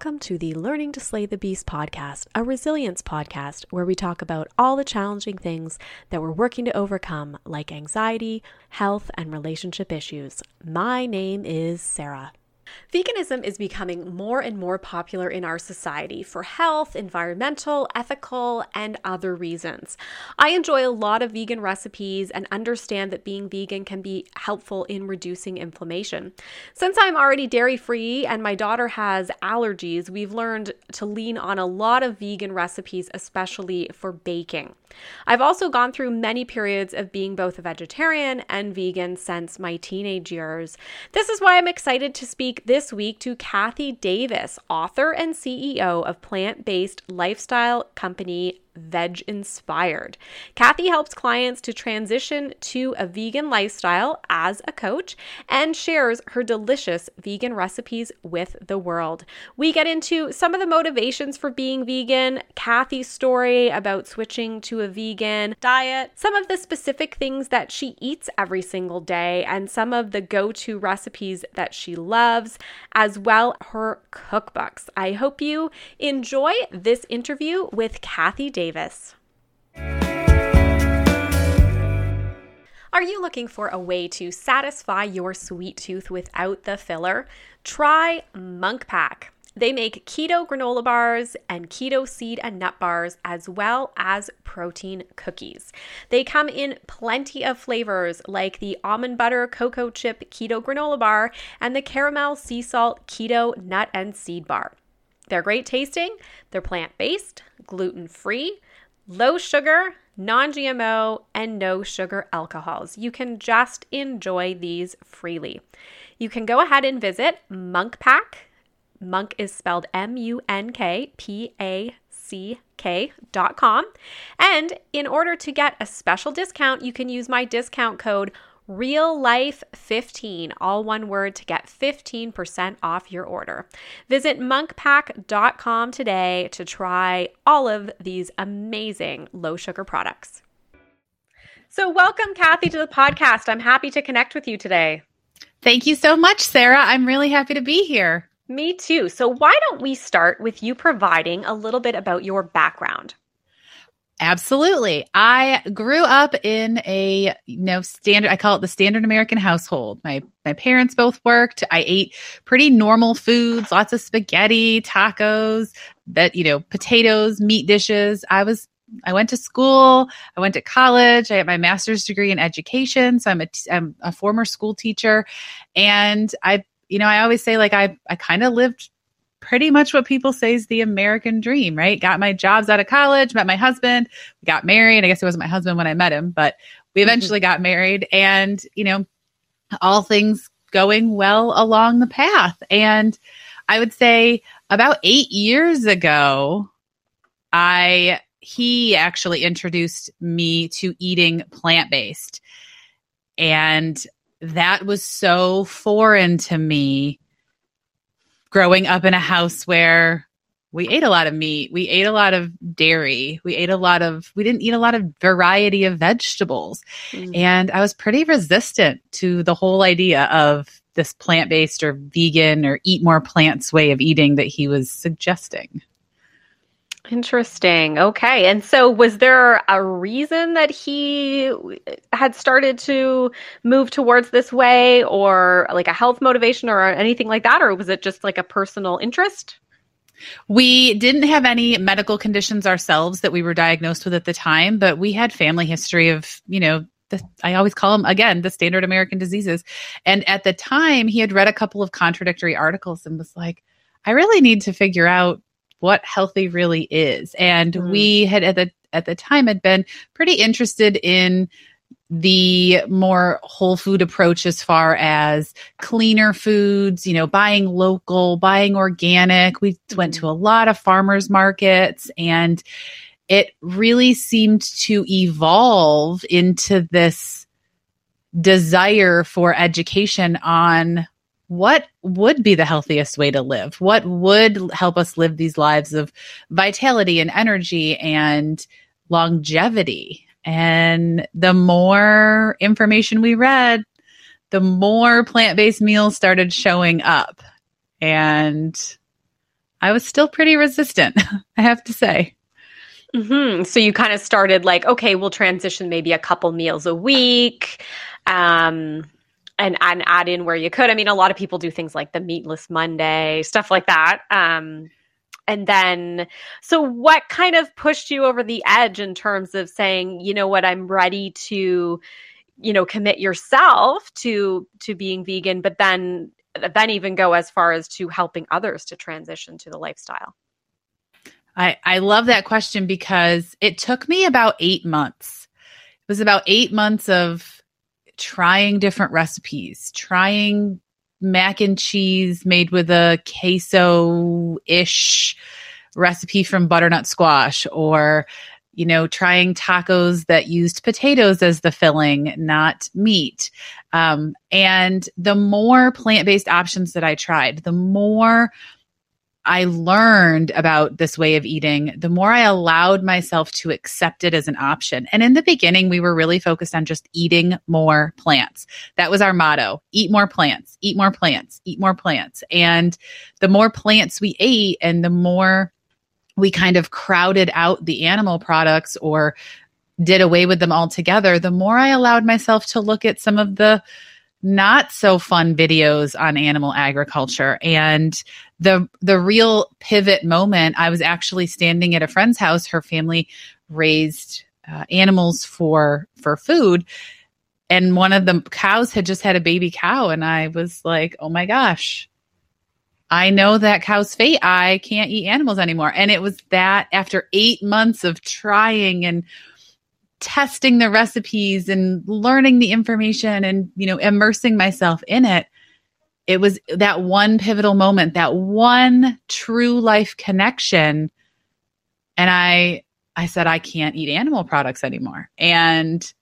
Welcome to the Learning to Slay the Beast podcast, a resilience podcast where we talk about all the challenging things that we're working to overcome, like anxiety, health, and relationship issues. My name is Sarah. Veganism is becoming more and more popular in our society for health, environmental, ethical, and other reasons. I enjoy a lot of vegan recipes and understand that being vegan can be helpful in reducing inflammation. Since I'm already dairy free and my daughter has allergies, we've learned to lean on a lot of vegan recipes, especially for baking. I've also gone through many periods of being both a vegetarian and vegan since my teenage years. This is why I'm excited to speak this week to Kathy Davis, author and CEO of plant based lifestyle company Veg Inspired. Kathy helps clients to transition to a vegan lifestyle as a coach and shares her delicious vegan recipes with the world. We get into some of the motivations for being vegan, Kathy's story about switching to a vegan diet, some of the specific things that she eats every single day, and some of the go to recipes that she loves, as well her cookbooks. I hope you enjoy this interview with Kathy Davis. Are you looking for a way to satisfy your sweet tooth without the filler? Try Munk Pack. They make keto granola bars and keto seed and nut bars, as well as protein cookies. They come in plenty of flavors like the almond butter cocoa chip keto granola bar and the caramel sea salt keto nut and seed bar. They're great tasting, they're plant based, gluten free, low sugar, non GMO, and no sugar alcohols. You can just enjoy these freely. You can go ahead and visit Munk Pack. Munk is spelled M U N K P A C K.com. And in order to get a special discount, you can use my discount code real life 15 all one word to get 15% off your order. Visit munkpack.com today to try all of these amazing low sugar products. So welcome kathy to the podcast. I'm happy to connect with you today. Thank you so much sarah. I'm really happy to be here. Me too. So why don't we start with you providing a little bit about your background Absolutely. I grew up in a you know standard I call it the standard American household. My my parents both worked. I ate pretty normal foods, lots of spaghetti, tacos, that you know, potatoes, meat dishes. I was I went to school, I went to college, I got my master's degree in education, so I'm a I'm a former school teacher and I you know, I always say like I I kind of lived pretty much what people say is the American dream, right? Got my jobs out of college, met my husband, we got married. I guess it wasn't my husband when I met him, but we mm-hmm. eventually got married and, you know, all things going well along the path. And I would say about eight years ago, I, he actually introduced me to eating plant based. And that was so foreign to me growing up in a house where we ate a lot of meat, we ate a lot of dairy, we ate a lot of, we didn't eat a lot of variety of vegetables. Mm. And I was pretty resistant to the whole idea of this plant based or vegan or eat more plants way of eating that he was suggesting. Interesting. Okay. And so was there a reason that he had started to move towards this way or like a health motivation or anything like that? Or was it just like a personal interest? We didn't have any medical conditions ourselves that we were diagnosed with at the time, but we had family history of, you know, the, I always call them again the standard American diseases. And at the time, he had read a couple of contradictory articles and was like, I really need to figure out what healthy really is. And mm. we had at the at the time had been pretty interested in the more whole food approach as far as cleaner foods, you know, buying local, buying organic. We went to a lot of farmers markets and it really seemed to evolve into this desire for education on what would be the healthiest way to live? What would help us live these lives of vitality and energy and longevity? And the more information we read, the more plant based meals started showing up. And I was still pretty resistant, I have to say. Mm-hmm. So you kind of started like, okay, we'll transition maybe a couple meals a week. Um, and, and add in where you could. I mean, a lot of people do things like the meatless Monday, stuff like that. Um, and then, so what kind of pushed you over the edge in terms of saying, you know what, I'm ready to, you know, commit yourself to to being vegan, but then then even go as far as to helping others to transition to the lifestyle? I, I love that question because it took me about eight months. It was about eight months of trying different recipes, trying mac and cheese made with a queso ish recipe from butternut squash or you know trying tacos that used potatoes as the filling not meat. Um, and the more plant-based options that i tried the more I learned about this way of eating, the more I allowed myself to accept it as an option. And in the beginning, we were really focused on just eating more plants. That was our motto eat more plants, eat more plants, eat more plants. And the more plants we ate and the more we kind of crowded out the animal products or did away with them altogether, the more I allowed myself to look at some of the not so fun videos on animal agriculture. And the the real pivot moment i was actually standing at a friend's house. Her family raised uh, animals for for food. And one of the cows had just had a baby cow. And i was like oh my gosh i know that cow's fate. I can't eat animals anymore. And it was that after 8 months of trying and testing the recipes and learning the information and you know immersing myself in it it was that one pivotal moment that one true life connection. And i i said i can't eat animal products anymore. And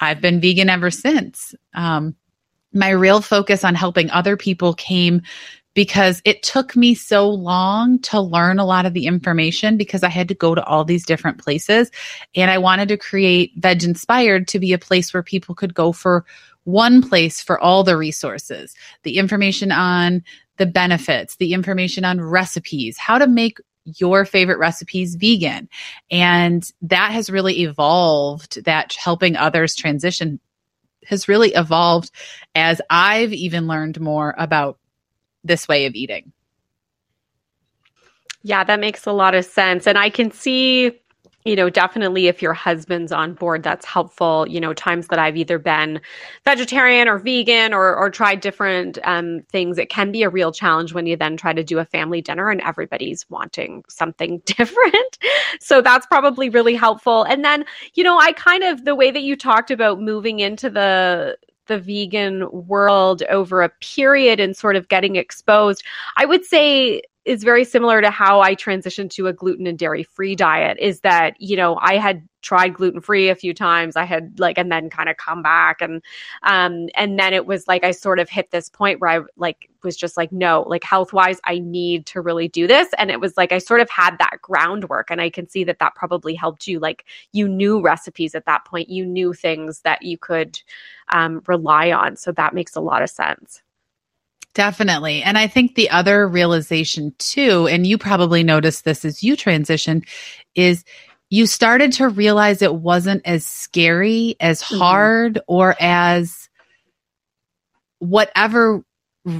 i've been vegan ever since. Um, my real focus on helping other people came because it took me so long to learn a lot of the information because I had to go to all these different places. And I wanted to create Veg Inspired to be a place where people could go for one place for all the resources, the information on the benefits, the information on recipes, how to make your favorite recipes vegan. And that has really evolved, that helping others transition has really evolved as I've even learned more about this way of eating. Yeah, that makes a lot of sense. And I can see, you know, definitely if your husband's on board, that's helpful. You know, times that I've either been vegetarian or vegan or, or tried different um, things, it can be a real challenge when you then try to do a family dinner and everybody's wanting something different. so that's probably really helpful. And then, you know, I kind of, the way that you talked about moving into the, the vegan world over a period and sort of getting exposed, I would say is very similar to how I transitioned to a gluten and dairy free diet is that, you know, I had tried gluten free a few times. I had like, and then kind of come back and, um, and then it was like, I sort of hit this point where I like was just like, no, like health wise, I need to really do this. And it was like, I sort of had that groundwork and I can see that that probably helped you. Like you knew recipes at that point, you knew things that you could, um, rely on. So that makes a lot of sense. Definitely. And I think the other realization too, and you probably noticed this as you transition, is you started to realize it wasn't as scary, as mm-hmm. hard, or as whatever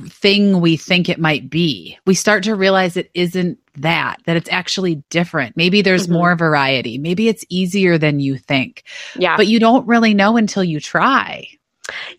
thing we think it might be. We start to realize it isn't that, that it's actually different. Maybe there's mm-hmm. more variety. Maybe it's easier than you think. Yeah. But you don't really know until you try.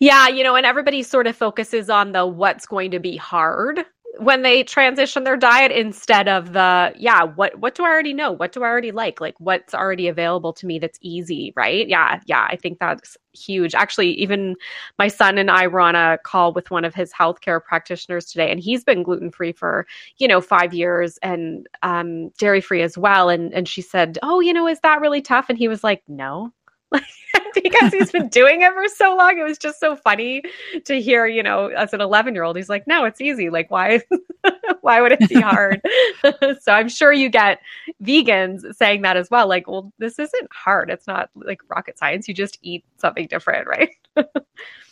Yeah, you know, and everybody sort of focuses on the what's going to be hard when they transition their diet instead of the yeah what what do i already know? What do i already like? Like what's already available to me that's easy right? Yeah yeah i think that's huge. Actually even my son and i were on a call with one of his healthcare practitioners today and he's been gluten free for you know five years and um, dairy free as well and and she said oh you know is that really tough? And he was like no because he's been doing it for so long. It was just so funny to hear, you know, as an 11 year old, he's like, no, it's easy. Like, why, why would it be hard? so I'm sure you get vegans saying that as well. Like, well, this isn't hard. It's not like rocket science. You just eat something different, right?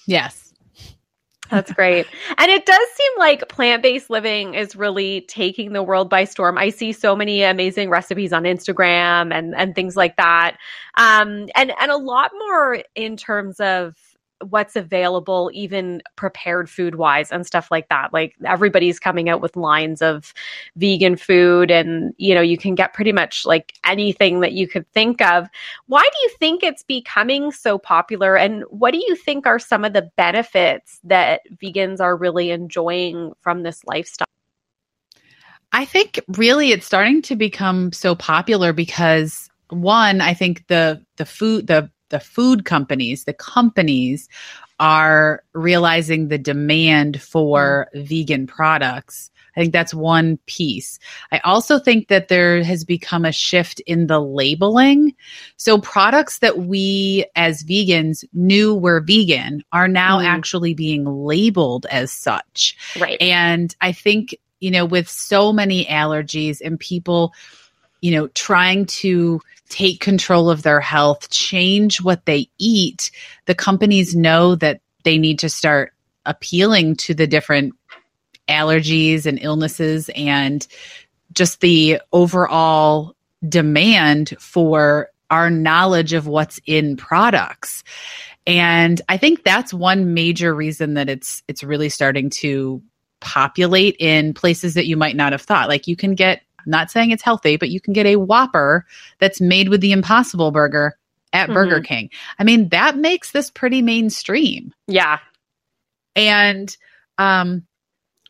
yes. That's great. And it does seem like plant based living is really taking the world by storm. I see so many amazing recipes on Instagram and, and things like that. Um, and, and a lot more in terms of what's available, even prepared food wise and stuff like that. Like everybody's coming out with lines of vegan food, and you know, you can get pretty much like anything that you could think of. Why do you think it's becoming so popular? And what do you think are some of the benefits that vegans are really enjoying from this lifestyle? I think really it's starting to become so popular because one, I think the the food the the food companies, the companies are realizing the demand for mm. vegan products. I think that's one piece. I also think that there has become a shift in the labeling. So products that we as vegans knew were vegan are now mm. actually being labeled as such. Right. And I think, you know, with so many allergies and people, you know, trying to take control of their health, change what they eat, the companies know that they need to start appealing to the different allergies and illnesses and just the overall demand for our knowledge of what's in products. And I think that's one major reason that it's it's really starting to populate in places that you might not have thought. Like you can get I'm not saying it's healthy, but you can get a Whopper that's made with the Impossible Burger at mm-hmm. Burger King. I mean, that makes this pretty mainstream. Yeah. And um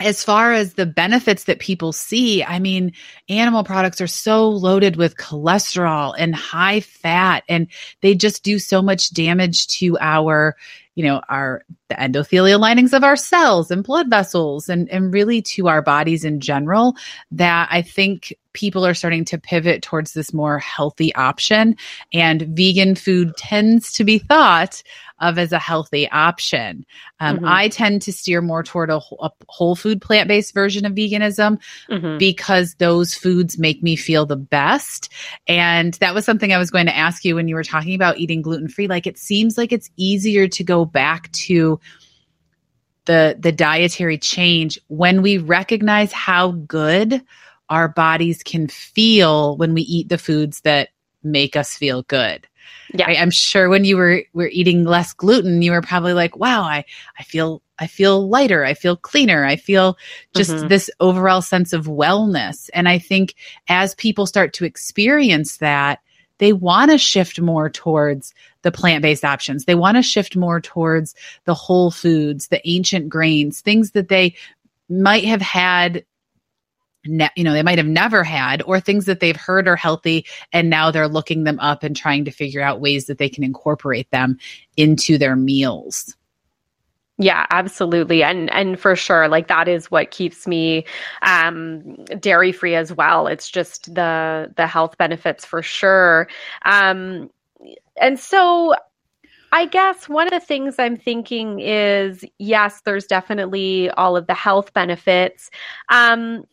as far as the benefits that people see, I mean, animal products are so loaded with cholesterol and high fat, and they just do so much damage to our you know, our the endothelial linings of our cells and blood vessels and, and really to our bodies in general that I think people are starting to pivot towards this more healthy option. And vegan food tends to be thought of as a healthy option. Um, mm-hmm. I tend to steer more toward a, a whole food plant based version of veganism mm-hmm. because those foods make me feel the best. And that was something I was going to ask you when you were talking about eating gluten free. Like it seems like it's easier to go back to the the dietary change when we recognize how good our bodies can feel when we eat the foods that make us feel good. Yeah. I, am sure when you were were eating less gluten, you were probably like, wow, I, I feel I feel lighter, I feel cleaner, I feel just mm-hmm. this overall sense of wellness. And I think as people start to experience that, they want to shift more towards the plant-based options. They want to shift more towards the whole foods, the ancient grains, things that they might have had ne- you know they might have never had or things that they've heard are healthy and now they're looking them up and trying to figure out ways that they can incorporate them into their meals yeah, absolutely. And and for sure, like that is what keeps me um dairy free as well. It's just the the health benefits for sure. Um and so I guess one of the things I'm thinking is yes, there's definitely all of the health benefits. Um,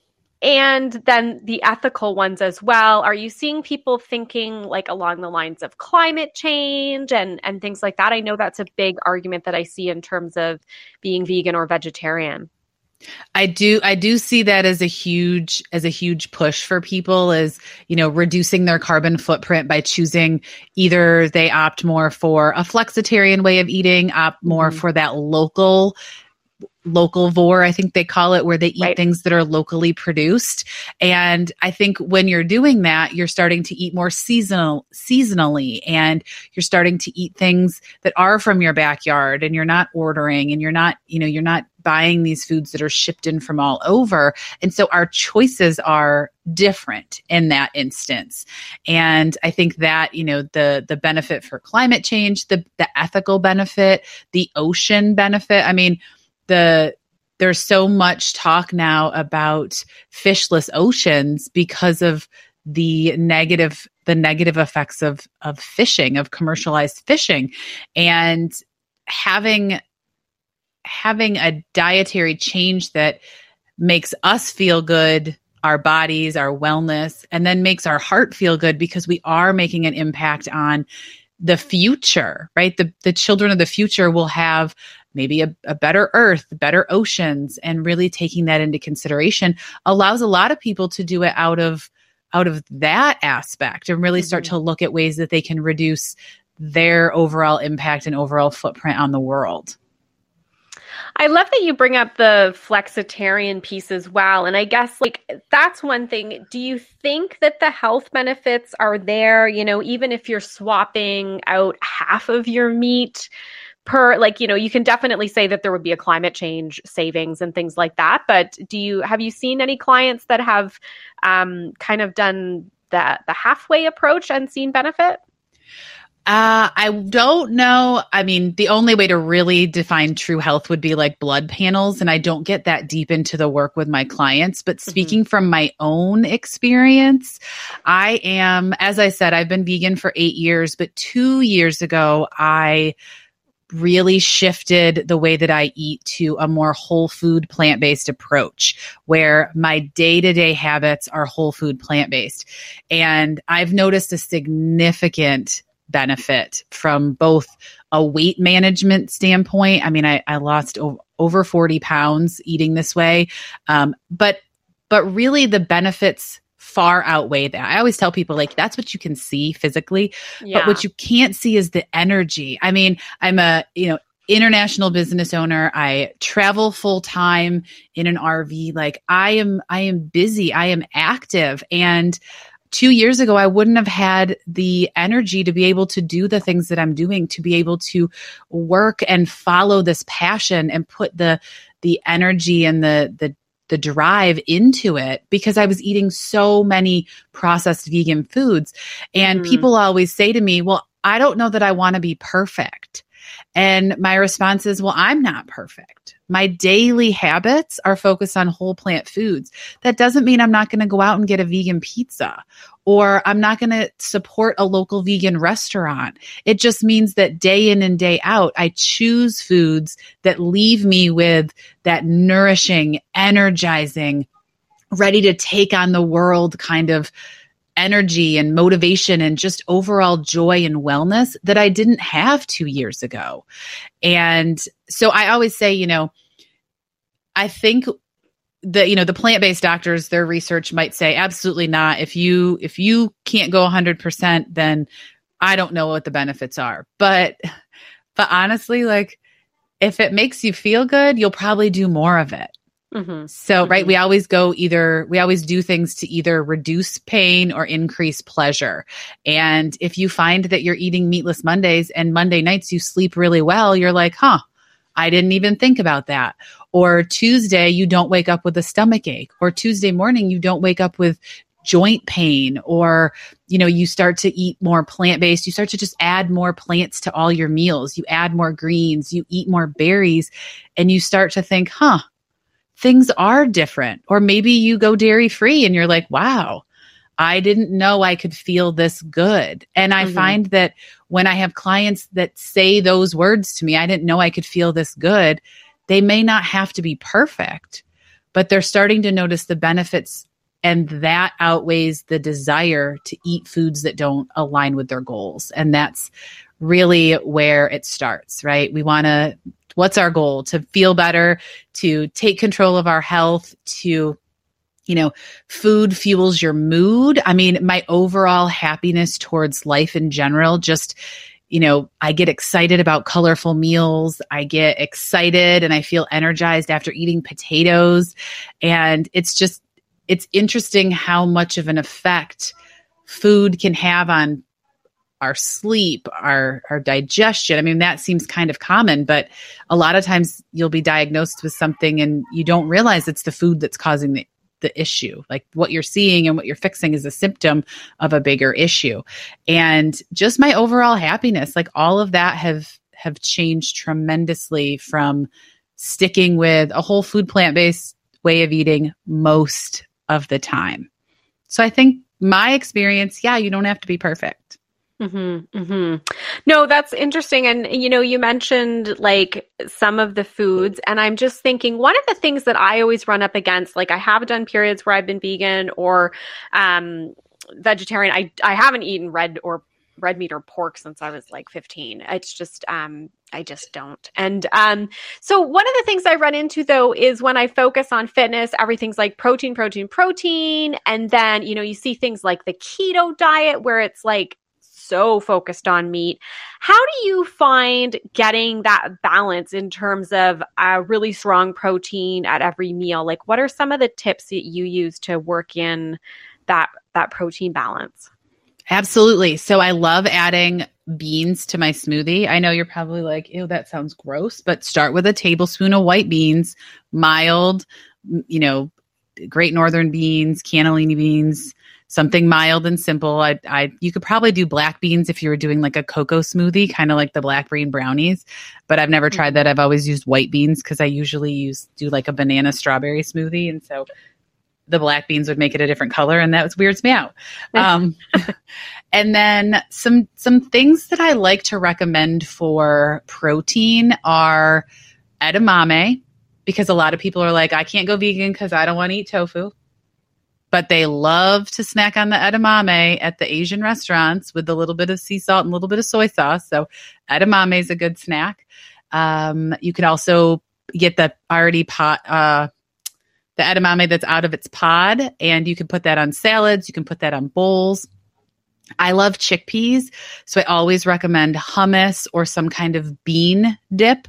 and then the ethical ones as well. Are you seeing people thinking like along the lines of climate change and and things like that? I know that's a big argument that i see in terms of being vegan or vegetarian. I do I do see that as a huge as a huge push for people is, you know, reducing their carbon footprint by choosing either they opt more for a flexitarian way of eating, opt more mm-hmm. for that local localvore i think they call it where they eat right. things that are locally produced. And i think when you're doing that you're starting to eat more seasonal seasonally and you're starting to eat things that are from your backyard and you're not ordering and you're not you know you're not buying these foods that are shipped in from all over. And so our choices are different in that instance. And i think that you know the the benefit for climate change the the ethical benefit the ocean benefit i mean the there's so much talk now about fishless oceans because of the negative the negative effects of of fishing of commercialized fishing. And having having a dietary change that makes us feel good our bodies our wellness and then makes our heart feel good because we are making an impact on the future right? The the children of the future will have maybe a, a better earth, better oceans, and really taking that into consideration allows a lot of people to do it out of out of that aspect and really start mm-hmm. to look at ways that they can reduce their overall impact and overall footprint on the world. I love that you bring up the flexitarian piece as well. And I guess like that's one thing. Do you think that the health benefits are there, you know, even if you're swapping out half of your meat? Per like you know you can definitely say that there would be a climate change savings and things like that but do you have you seen any clients that have um, kind of done the the halfway approach and seen benefit uh, I don't know. I mean, the only way to really define true health would be like blood panels, and I don't get that deep into the work with my clients. But mm-hmm. speaking mm-hmm. from my own experience, I am, as I said, I've been vegan for eight years, but two years ago, I really shifted the way that I eat to a more whole food plant based approach where my day to day habits are whole food plant based. And I've noticed a significant benefit from both a weight management standpoint. I mean, I, I lost o- over 40 pounds eating this way. Um, but, but really the benefits far outweigh that. I always tell people like that's what you can see physically, yeah. but what you can't see is the energy. I mean, I'm a, you know, international business owner. I travel full time in an RV. Like I am I am busy. I am active and two years ago, I wouldn't have had the energy to be able to do the things that I'm doing, to be able to work and follow this passion and put the the energy and the the the drive into it because I was eating so many processed vegan foods. And mm. people always say to me, Well, I don't know that I want to be perfect. And my response is, Well, I'm not perfect. My daily habits are focused on whole plant foods. That doesn't mean I'm not going to go out and get a vegan pizza or I'm not going to support a local vegan restaurant. It just means that day in and day out, I choose foods that leave me with that nourishing, energizing, ready to take on the world kind of energy and motivation and just overall joy and wellness that I didn't have two years ago. And so I always say, you know, I think the you know the plant-based doctors their research might say absolutely not if you if you can't go 100% then I don't know what the benefits are. But but honestly like if it makes you feel good, you'll probably do more of it. Mm-hmm. So, mm-hmm. right, we always go either, we always do things to either reduce pain or increase pleasure. And if you find that you're eating meatless Mondays and Monday nights you sleep really well, you're like, huh, I didn't even think about that. Or Tuesday, you don't wake up with a stomach ache. Or Tuesday morning, you don't wake up with joint pain or you know you start to eat more plant-based you start to just add more plants to all your meals you add more greens you eat more berries and you start to think huh things are different or maybe you go dairy free and you're like wow I didn't know I could feel this good. And I mm-hmm. find that when I have clients that say those words to me, I didn't know I could feel this good, they may not have to be perfect, but they're starting to notice the benefits. And that outweighs the desire to eat foods that don't align with their goals. And that's really where it starts, right? We want to, what's our goal? To feel better, to take control of our health, to you know, food fuels your mood. I mean, my overall happiness towards life in general just you know, I get excited about colorful meals. I get excited and I feel energized after eating potatoes. And it's just, it's interesting how much of an effect food can have on our sleep, our our digestion. I mean, that seems kind of common, but a lot of times you'll be diagnosed with something and you don't realize it's the food that's causing the the issue. Like what you're seeing and what you're fixing is a symptom of a bigger issue. And just my overall happiness, like all of that have have changed tremendously from sticking with a whole food plant-based way of eating most of the time. So I think my experience, yeah, you don't have to be perfect. Mm-hmm, mm-hmm. No, that's interesting. And, you know, you mentioned like some of the foods, and I'm just thinking one of the things that I always run up against, like I have done periods where I've been vegan or um, vegetarian. I, I haven't eaten red or red meat or pork since I was like 15. It's just, um, I just don't. And um, so one of the things I run into though is when I focus on fitness, everything's like protein, protein, protein. And then, you know, you see things like the keto diet where it's like so focused on meat. How do you find getting that balance in terms of a really strong protein at every meal? Like what are some of the tips that you use to work in that that protein balance? Absolutely. So I love adding beans to my smoothie. I know you're probably like, ew, that sounds gross, but start with a tablespoon of white beans, mild, you know, great northern beans, cannellini beans, something mild and simple. I, I, you could probably do black beans if you were doing like a cocoa smoothie, kind of like the black bean brownies. But I've never tried that. I've always used white beans because I usually use do like a banana strawberry smoothie, and so the black beans would make it a different color, and that weirds me out. Um, and then some some things that I like to recommend for protein are edamame, because a lot of people are like, I can't go vegan because I don't want to eat tofu. But they love to snack on the edamame at the Asian restaurants with a little bit of sea salt and a little bit of soy sauce. So edamame is a good snack. Um, you can also get the already pot uh, the edamame that's out of its pod, and you can put that on salads. You can put that on bowls. I love chickpeas, so I always recommend hummus or some kind of bean dip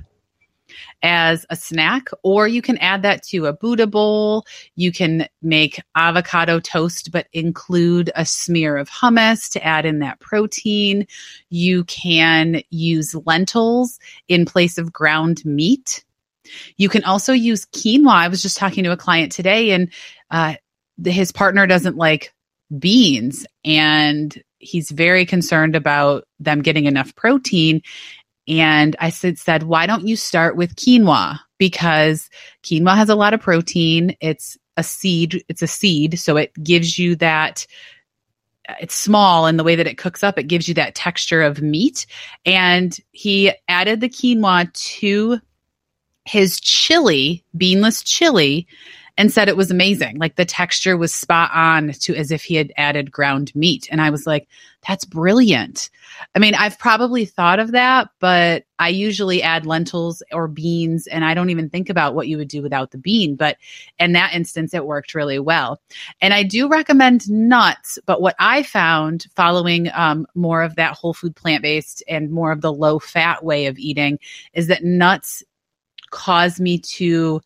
as a snack, or you can add that to a Buddha bowl. You can make avocado toast, but include a smear of hummus to add in that protein. You can use lentils in place of ground meat. You can also use quinoa. I was just talking to a client today, and uh, his partner doesn't like beans, and he's very concerned about them getting enough protein. And I said, said, why don't you start with quinoa? Because quinoa has a lot of protein. It's a seed. It's a seed. So it gives you that it's small and the way that it cooks up, it gives you that texture of meat. And he added the quinoa to his chili, beanless chili, and said it was amazing. Like the texture was spot on to as if he had added ground meat. And I was like, that's brilliant. I mean, I've probably thought of that, but I usually add lentils or beans and I don't even think about what you would do without the bean. But in that instance, it worked really well. And I do recommend nuts, but what I found following um, more of that whole food plant based and more of the low fat way of eating is that nuts cause me to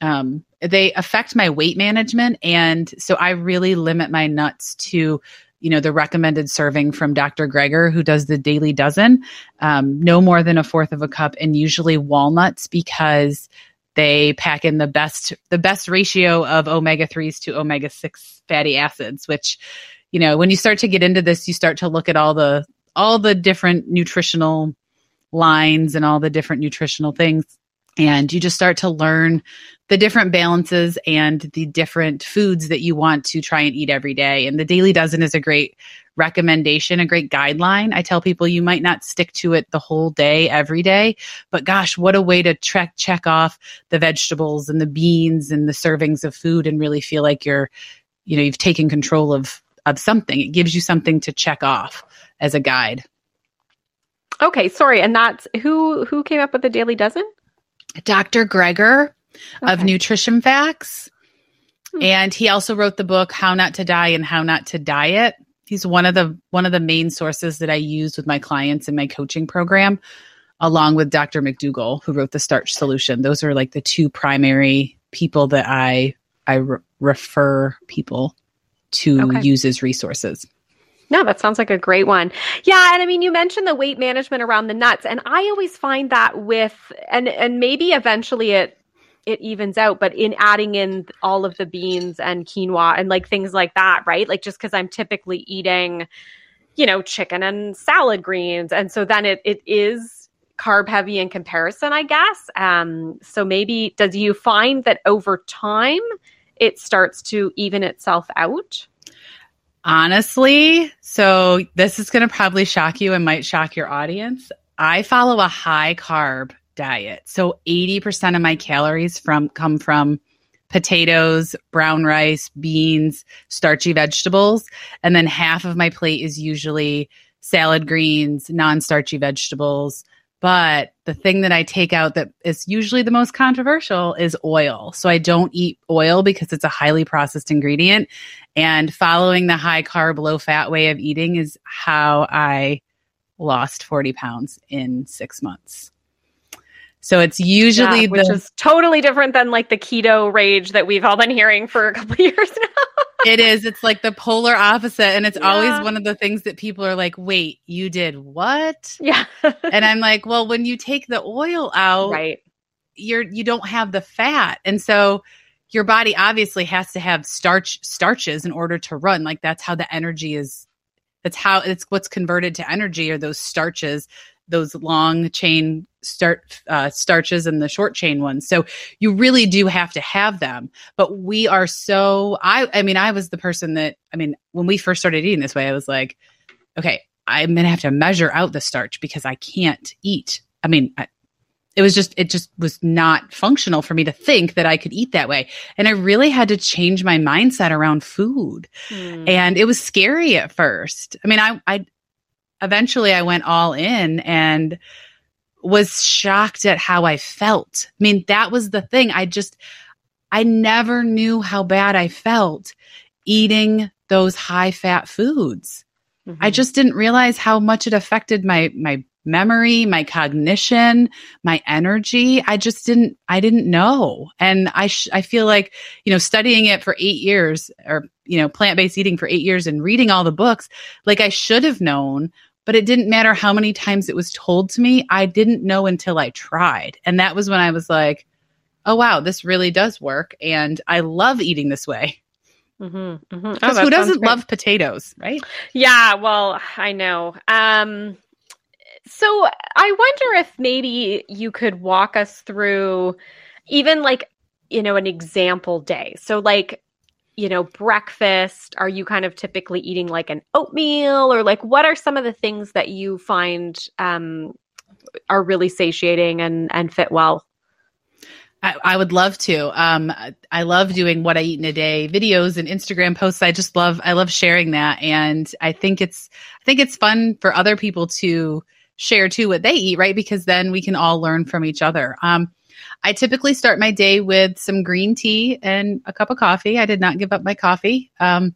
um, they affect my weight management. And so i really limit my nuts to you know the recommended serving from dr greger who does the daily dozen um, no more than a fourth of a cup and usually walnuts because they pack in the best the best ratio of omega 3s to omega 6 fatty acids which you know when you start to get into this you start to look at all the all the different nutritional lines and all the different nutritional things and you just start to learn the different balances and the different foods that you want to try and eat every day. And the Daily Dozen is a great recommendation, a great guideline. I tell people you might not stick to it the whole day every day, but gosh, what a way to check check off the vegetables and the beans and the servings of food and really feel like you're, you know, you've taken control of of something. It gives you something to check off as a guide. Okay, sorry, and that's who who came up with the Daily Dozen? Dr. Greger okay. of Nutrition Facts. Hmm. And he also wrote the book How Not to Die and How Not to Diet. He's one of the one of the main sources that I use with my clients in my coaching program, along with Dr. McDougall, who wrote the Starch Solution. Those are like the two primary people that I I re- refer people to okay. use as resources. No, that sounds like a great one. Yeah, and I mean you mentioned the weight management around the nuts and I always find that with and and maybe eventually it it evens out, but in adding in all of the beans and quinoa and like things like that, right? Like just cuz I'm typically eating you know, chicken and salad greens and so then it it is carb heavy in comparison, I guess. Um so maybe does you find that over time it starts to even itself out? Honestly, so this is going to probably shock you and might shock your audience. I follow a high carb diet. So 80% of my calories from come from potatoes, brown rice, beans, starchy vegetables, and then half of my plate is usually salad greens, non-starchy vegetables, But the thing that I take out that is usually the most controversial is oil. So I don't eat oil because it's a highly processed ingredient. And following the high carb, low fat way of eating is how I lost 40 pounds in six months. So it's usually yeah, which the, is totally different than like the keto rage that we've all been hearing for a couple years now. it is. It's like the polar opposite. And it's yeah. always one of the things that people are like, wait, you did what? Yeah. and I'm like, well, when you take the oil out, right. you're you don't have the fat. And so your body obviously has to have starch starches in order to run. Like that's how the energy is that's how it's what's converted to energy are those starches those long chain start uh, starches and the short chain ones. So you really do have to have them. But we are so I I mean I was the person that I mean when we first started eating this way I was like okay I'm going to have to measure out the starch because I can't eat. I mean I, it was just it just was not functional for me to think that I could eat that way. And I really had to change my mindset around food. Mm. And it was scary at first. I mean I I eventually I went all in and was shocked at how I felt. I mean, that was the thing. I just, I never knew how bad I felt eating those high fat foods. Mm-hmm. I just didn't realize how much it affected my, my memory, my cognition, my energy. I just didn't, I didn't know. And I, sh- I feel like, you know, studying it for eight years or, you know, plant based eating for eight years and reading all the books, like I should have known but it didn't matter how many times it was told to me. I didn't know until I tried. And that was when I was like, oh, wow, this really does work. And I love eating this way. Mm-hmm, mm-hmm. Oh, who doesn't love potatoes, right? Yeah, well, I know. Um, so I wonder if maybe you could walk us through even like, you know, an example day. So, like, you know, breakfast? Are you kind of typically eating like an oatmeal or like what are some of the things that you find um, are really satiating and, and fit well? I, I, would love to. Um, I love doing what I eat in a day videos and Instagram posts. I just love, I love sharing that. And I think it's, I think it's fun for other people to share too what they eat, right? Because then we can all learn from each other. Um, I typically start my day with some green tea and a cup of coffee. I did not give up my coffee. Um,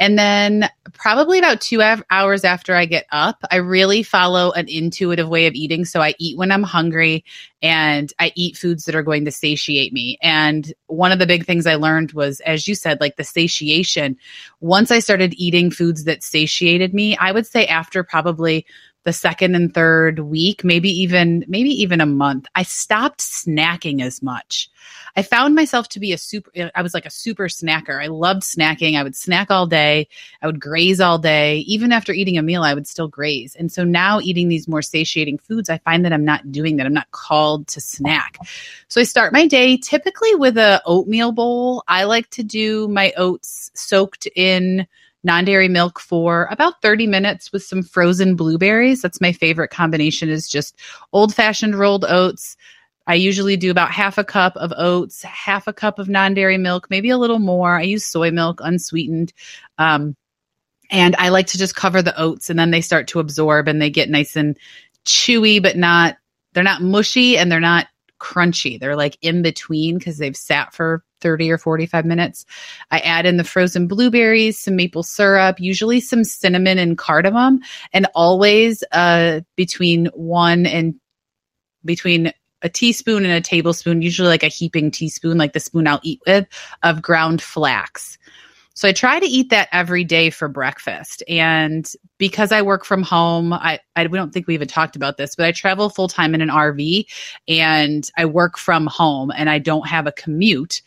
and then, probably about two hours after I get up, I really follow an intuitive way of eating. So I eat when I'm hungry and I eat foods that are going to satiate me. And one of the big things I learned was, as you said, like the satiation. Once I started eating foods that satiated me, I would say after probably the second and third week, maybe even maybe even a month, I stopped snacking as much. I found myself to be a super I was like a super snacker. I loved snacking. I would snack all day. I would graze all day. Even after eating a meal, I would still graze. And so now eating these more satiating foods, I find that I'm not doing that. I'm not called to snack. So I start my day typically with a oatmeal bowl. I like to do my oats soaked in non dairy milk for about 30 minutes with some frozen blueberries. That's my favorite combination is just old fashioned rolled oats. I usually do about half a cup of oats, half a cup of non dairy milk, maybe a little more. I use soy milk unsweetened. Um, and I like to just cover the oats and then they start to absorb and they get nice and chewy, but not, they're not mushy and they're not crunchy. They're like in between because they've sat for 30 or 45 minutes. I add in the frozen blueberries, some maple syrup, usually some cinnamon and cardamom, and always uh, between one and between a teaspoon and a tablespoon, usually like a heaping teaspoon, like the spoon I'll eat with, of ground flax. So I try to eat that every day for breakfast. And because I work from home, I, I don't think we even talked about this, but I travel full time in an RV and I work from home and I don't have a commute.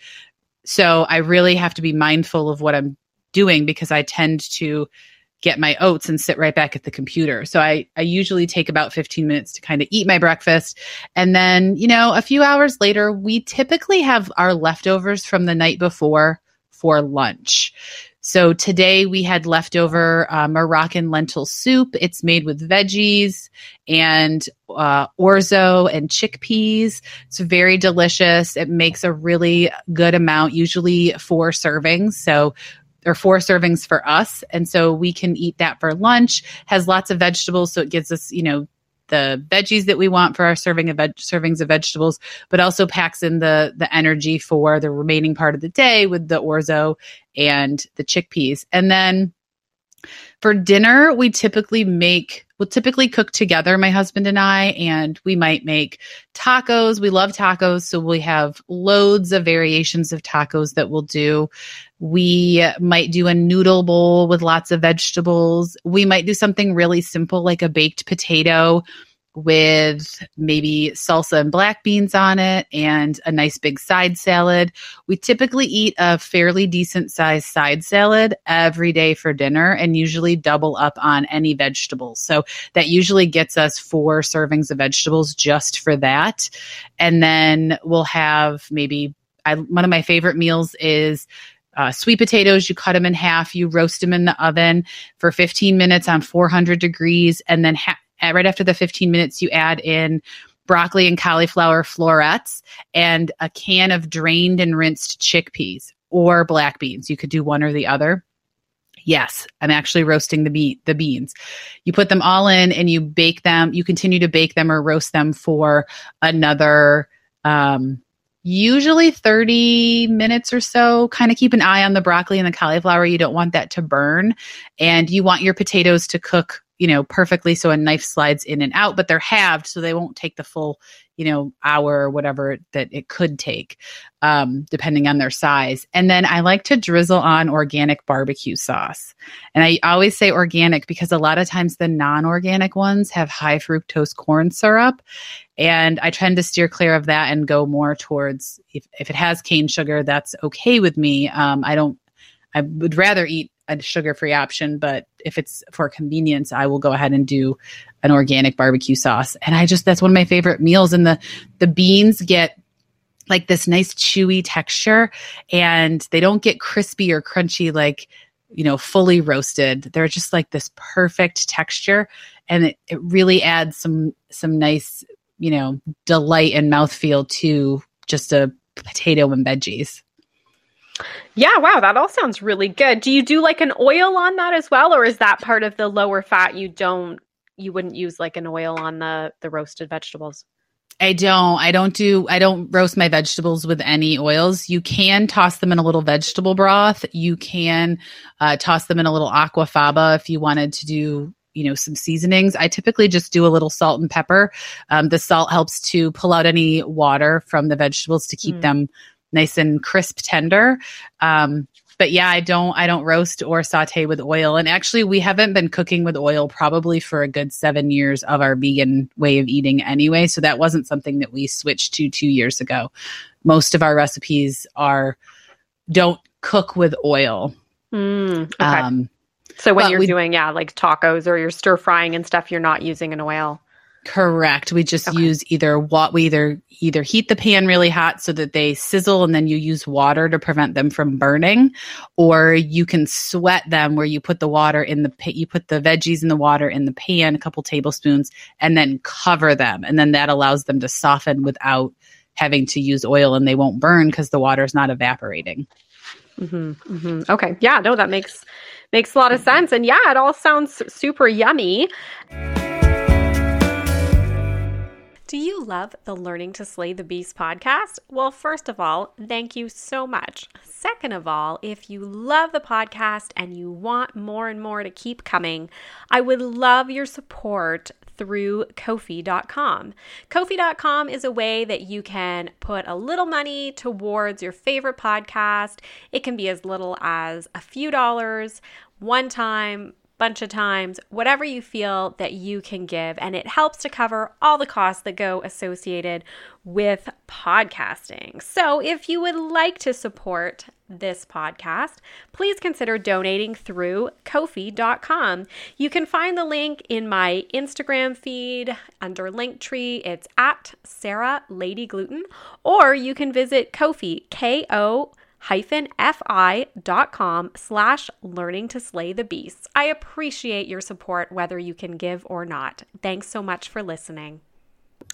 So I really have to be mindful of what I'm doing because I tend to get my oats and sit right back at the computer. So I, I usually take about 15 minutes to kind of eat my breakfast. And then, you know, a few hours later, we typically have our leftovers from the night before for lunch. So today we had leftover uh, Moroccan lentil soup. It's made with veggies and uh, orzo and chickpeas. It's very delicious. It makes a really good amount, usually four servings. So or four servings for us. And so we can eat that for lunch, has lots of vegetables. So it gives us, you know, the veggies that we want for our serving of veg- servings of vegetables, but also packs in the the energy for the remaining part of the day with the orzo and the chickpeas. And then for dinner, we typically make we'll typically cook together, my husband and I, and we might make tacos. We love tacos, so we have loads of variations of tacos that we'll do. We might do a noodle bowl with lots of vegetables. We might do something really simple like a baked potato with maybe salsa and black beans on it and a nice big side salad. We typically eat a fairly decent sized side salad every day for dinner and usually double up on any vegetables. So that usually gets us four servings of vegetables just for that. And then we'll have maybe I, one of my favorite meals is uh, sweet potatoes, you cut them in half, you roast them in the oven for 15 minutes on 400 degrees, and then ha- right after the 15 minutes, you add in broccoli and cauliflower florets and a can of drained and rinsed chickpeas or black beans. You could do one or the other. Yes, I'm actually roasting the be- the beans. You put them all in and you bake them. You continue to bake them or roast them for another um, usually 30 minutes or so. Kind of keep an eye on the broccoli and the cauliflower. You don't want that to burn. And you want your potatoes to cook you know, perfectly so a knife slides in and out, but they're halved so they won't take the full, you know, hour or whatever that it could take, um, depending on their size. And then I like to drizzle on organic barbecue sauce. And I always say organic because a lot of times the non organic ones have high fructose corn syrup. And I tend to steer clear of that and go more towards if, if it has cane sugar, that's okay with me. Um, I don't I would rather eat a sugar free option, but if it's for convenience, I will go ahead and do an organic barbecue sauce. And I just, that's one of my favorite meals. And the, the beans get like this nice chewy texture and they don't get crispy or crunchy like, you know, fully roasted. They're just like this perfect texture. And it, it really adds some, some nice, you know, delight and mouthfeel to just a potato and veggies. Yeah, wow, that all sounds really good. Do you do like an oil on that as well or is that part of the lower fat you don't you wouldn't use like an oil on the the roasted vegetables? I don't. I don't do. I don't roast my vegetables with any oils. You can toss them in a little vegetable broth. You can uh, toss them in a little aquafaba if you wanted to do, you know, some seasonings. I typically just do a little salt and pepper. Um, the salt helps to pull out any water from the vegetables to keep mm. them nice and crisp tender. Um, but yeah, I don't I don't roast or saute with oil. And actually we haven't been cooking with oil probably for a good 7 years of our vegan way of eating anyway, so that wasn't something that we switched to 2 years ago. Most of our recipes are don't cook with oil. Mm, okay. Um, so when you're we, doing yeah, like tacos or you're stir frying and stuff, you're not using an oil. Correct. We just okay. use either what we either either heat the pan really hot so that they sizzle and then you use water to prevent them from burning or you can sweat them where you put the water in the you put the veggies in the water in the pan a couple tablespoons and then cover them and then that allows them to soften without having to use oil and they won't burn because the water is not evaporating. Mm-hmm, mm-hmm. Okay. Yeah, no that makes makes a lot of sense and yeah, it all sounds super yummy. Do you love the Learning to Slay the Beast podcast? Well, first of all, thank you so much. Second of all, if you love the podcast and you want more and more to keep coming, I would love your support through Ko-fi.com. Ko-fi.com is a way that you can put a little money towards your favorite podcast. It can be as little as a few dollars one time bunch of times, whatever you feel that you can give. And it helps to cover all the costs that go associated with podcasting. So if you would like to support this podcast, please consider donating through Ko-fi.com. You can find the link in my Instagram feed under Linktree. It's at Sarah Lady Gluten, or you can visit Kofi, K O hyphen fi.com slash learning to slay the beasts. I appreciate your support whether you can give or not. Thanks so much for listening.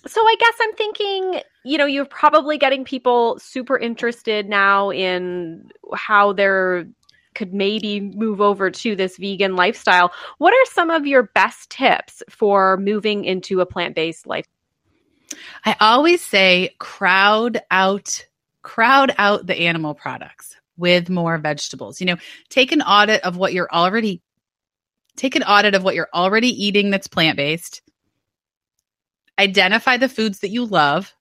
So I guess I'm thinking, you know, you're probably getting people super interested now in how they're could maybe move over to this vegan lifestyle, what are some of your best tips for moving into a plant based life? I always say crowd out crowd out the animal products with more vegetables. You know, take an audit of what you're already take an audit of what you're already eating that's plant-based. Identify the foods that you love.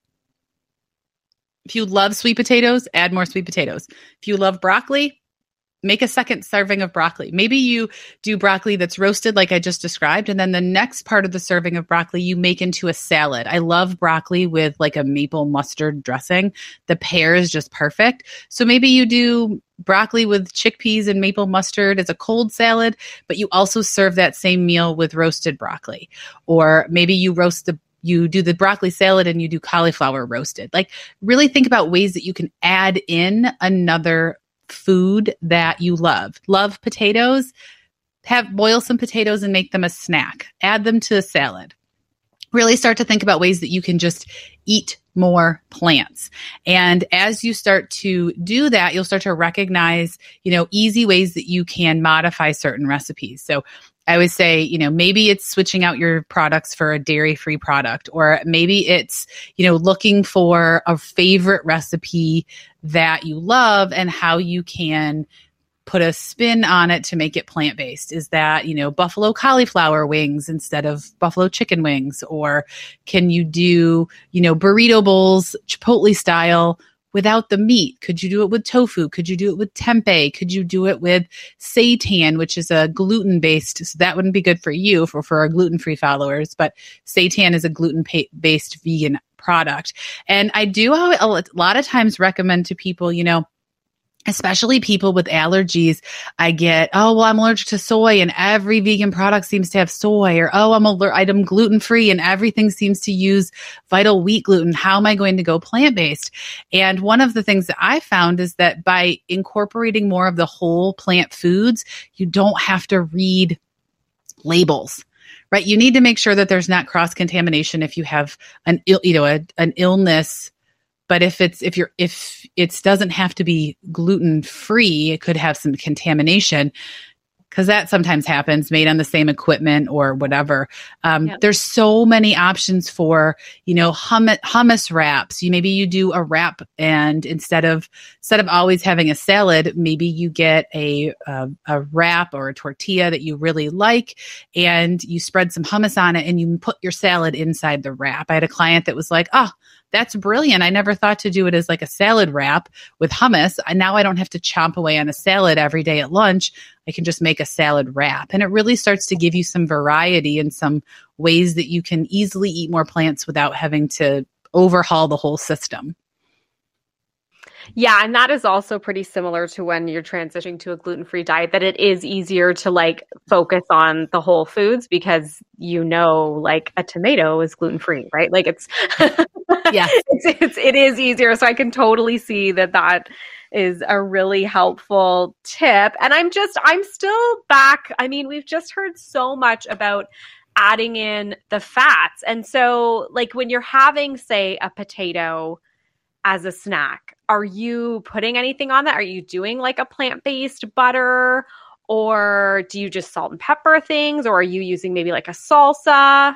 If you love sweet potatoes, add more sweet potatoes. If you love broccoli, make a second serving of broccoli. Maybe you do broccoli that's roasted, like I just described, and then the next part of the serving of broccoli you make into a salad. I love broccoli with like a maple mustard dressing. The pair is just perfect. So maybe you do broccoli with chickpeas and maple mustard as a cold salad, but you also serve that same meal with roasted broccoli. Or maybe you roast the you do the broccoli salad and you do cauliflower roasted. Like, really think about ways that you can add in another food that you love. Love potatoes? Have boil some potatoes and make them a snack. Add them to a salad. Really start to think about ways that you can just eat more plants. And as you start to do that, you'll start to recognize, you know, easy ways that you can modify certain recipes. So I always say, you know, maybe it's switching out your products for a dairy free product, or maybe it's, you know, looking for a favorite recipe that you love and how you can put a spin on it to make it plant based. Is that, you know, buffalo cauliflower wings instead of buffalo chicken wings? Or can you do, you know, burrito bowls, Chipotle style without the meat? Could you do it with tofu? Could you do it with tempeh? Could you do it with seitan, which is a gluten based? So that wouldn't be good for you for, for our gluten free followers, but seitan is a gluten based vegan product. And I do uh, a lot of times recommend to people, you know, especially people with allergies, I get, oh, well, I'm allergic to soy and every vegan product seems to have soy or, oh, I'm allergic, I'm gluten free and everything seems to use vital wheat gluten. How am I going to go plant based? And one of the things that I found is that by incorporating more of the whole plant foods, you don't have to read labels right you need to make sure that there's not cross contamination if you have an you know a, an illness but if it's if you're if it doesn't have to be gluten free it could have some contamination because that sometimes happens made on the same equipment or whatever. Um, yep. there's so many options for you know hummus, hummus wraps. You maybe you do a wrap and instead of instead of always having a salad maybe you get a, a, a wrap or a tortilla that you really like and you spread some hummus on it and you put your salad inside the wrap. I had a client that was like oh that's brilliant. I never thought to do it as like a salad wrap with hummus. And now I don't have to chomp away on a salad every day at lunch. I can just make a salad wrap. And it really starts to give you some variety and some ways that you can easily eat more plants without having to overhaul the whole system. Yeah, and that is also pretty similar to when you're transitioning to a gluten-free diet that it is easier to like focus on the whole foods because you know like a tomato is gluten-free, right? Like it's yeah. it's, it's it is easier so I can totally see that that is a really helpful tip. And I'm just I'm still back. I mean, we've just heard so much about adding in the fats. And so like when you're having say a potato as a snack. Are you putting anything on that? Are you doing like a plant based butter? Or do you just salt and pepper things? Or are you using maybe like a salsa?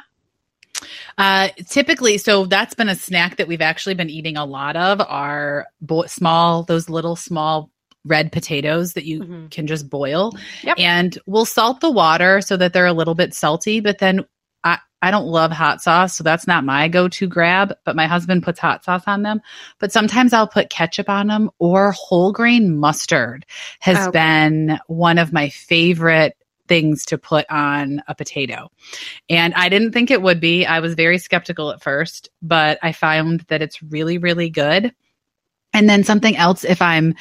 Uh, typically, so that's been a snack that we've actually been eating a lot of are bo- small, those little small red potatoes that you mm-hmm. can just boil. Yep. And we'll salt the water so that they're a little bit salty, but then I don't love hot sauce, so that's not my go to grab, but my husband puts hot sauce on them. But sometimes I'll put ketchup on them or whole grain mustard has oh, okay. been one of my favorite things to put on a potato. And I didn't think it would be. I was very skeptical at first, but I found that it's really, really good. And then something else if I'm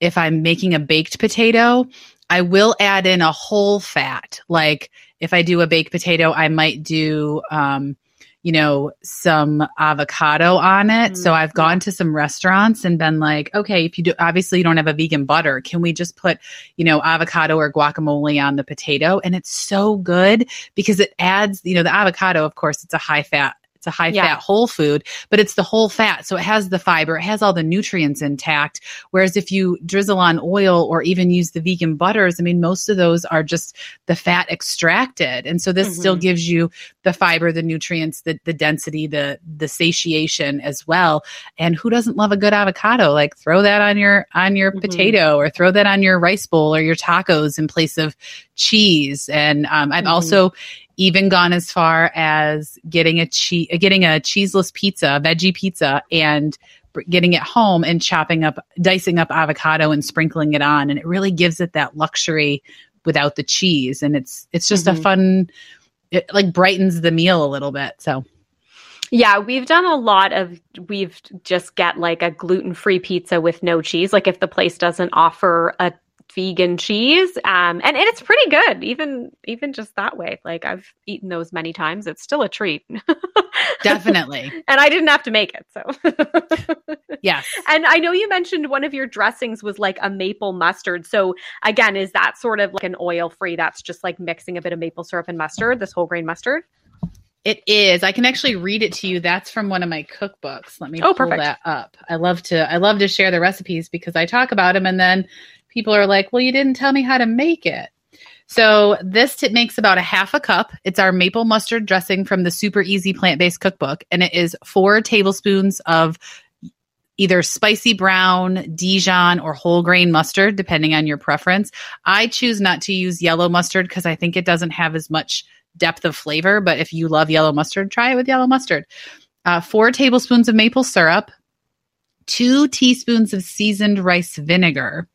if I'm making a baked potato, I will add in a whole fat. Like if I do a baked potato, I might do, um, you know, some avocado on it. Mm-hmm. So I've gone to some restaurants and been like, okay, if you do, obviously you don't have a vegan butter, can we just put, you know, avocado or guacamole on the potato? And it's so good because it adds, you know, the avocado, of course, it's a high fat It's a high Yeah. fat whole food, but it's the whole fat. So it has the fiber, it has all the nutrients intact. Whereas if you drizzle on oil or even use the vegan butters, I mean, most of those are just the fat extracted. And so this still Mhm. gives you the fiber, the nutrients, the, the density, the, the satiation as well. And who doesn't love a good avocado? Like throw that on your, on your Mhm. potato or throw that on your rice bowl or your tacos in place of cheese. And um, I've Mhm. also even gone as far as getting a cheese, getting a cheeseless pizza, veggie pizza, and getting it home and chopping up, dicing up avocado and sprinkling it on, and it really gives it that luxury without the cheese, and it's it's just a Mhm. fun. It like brightens the meal a little bit. So Yeah, we've done a lot of we've just get like a gluten-free pizza with no cheese like if the place doesn't offer a vegan cheese um and, and it's pretty good even even just that way like I've eaten those many times it's still a treat. definitely, and I didn't have to make it so yes. And I know you mentioned one of your dressings was like a maple mustard. So again, is that sort of like an oil free that's just like mixing a bit of maple syrup and mustard, this whole grain mustard? It is. I can actually read it to you. That's from one of my cookbooks. Let me Oh, pull perfect. that up. I love to I love to share the recipes because I talk about them and then people are like, "Well, you didn't tell me how to make it." So this t- makes about a half a cup. It's our maple mustard dressing from the Super Easy Plant Based Cookbook, and it is four tablespoons of either spicy brown, Dijon, or whole grain mustard, depending on your preference. I choose not to use yellow mustard because I think it doesn't have as much depth of flavor. But if you love yellow mustard, try it with yellow mustard. Uh, four tablespoons of maple syrup, two teaspoons of seasoned rice vinegar,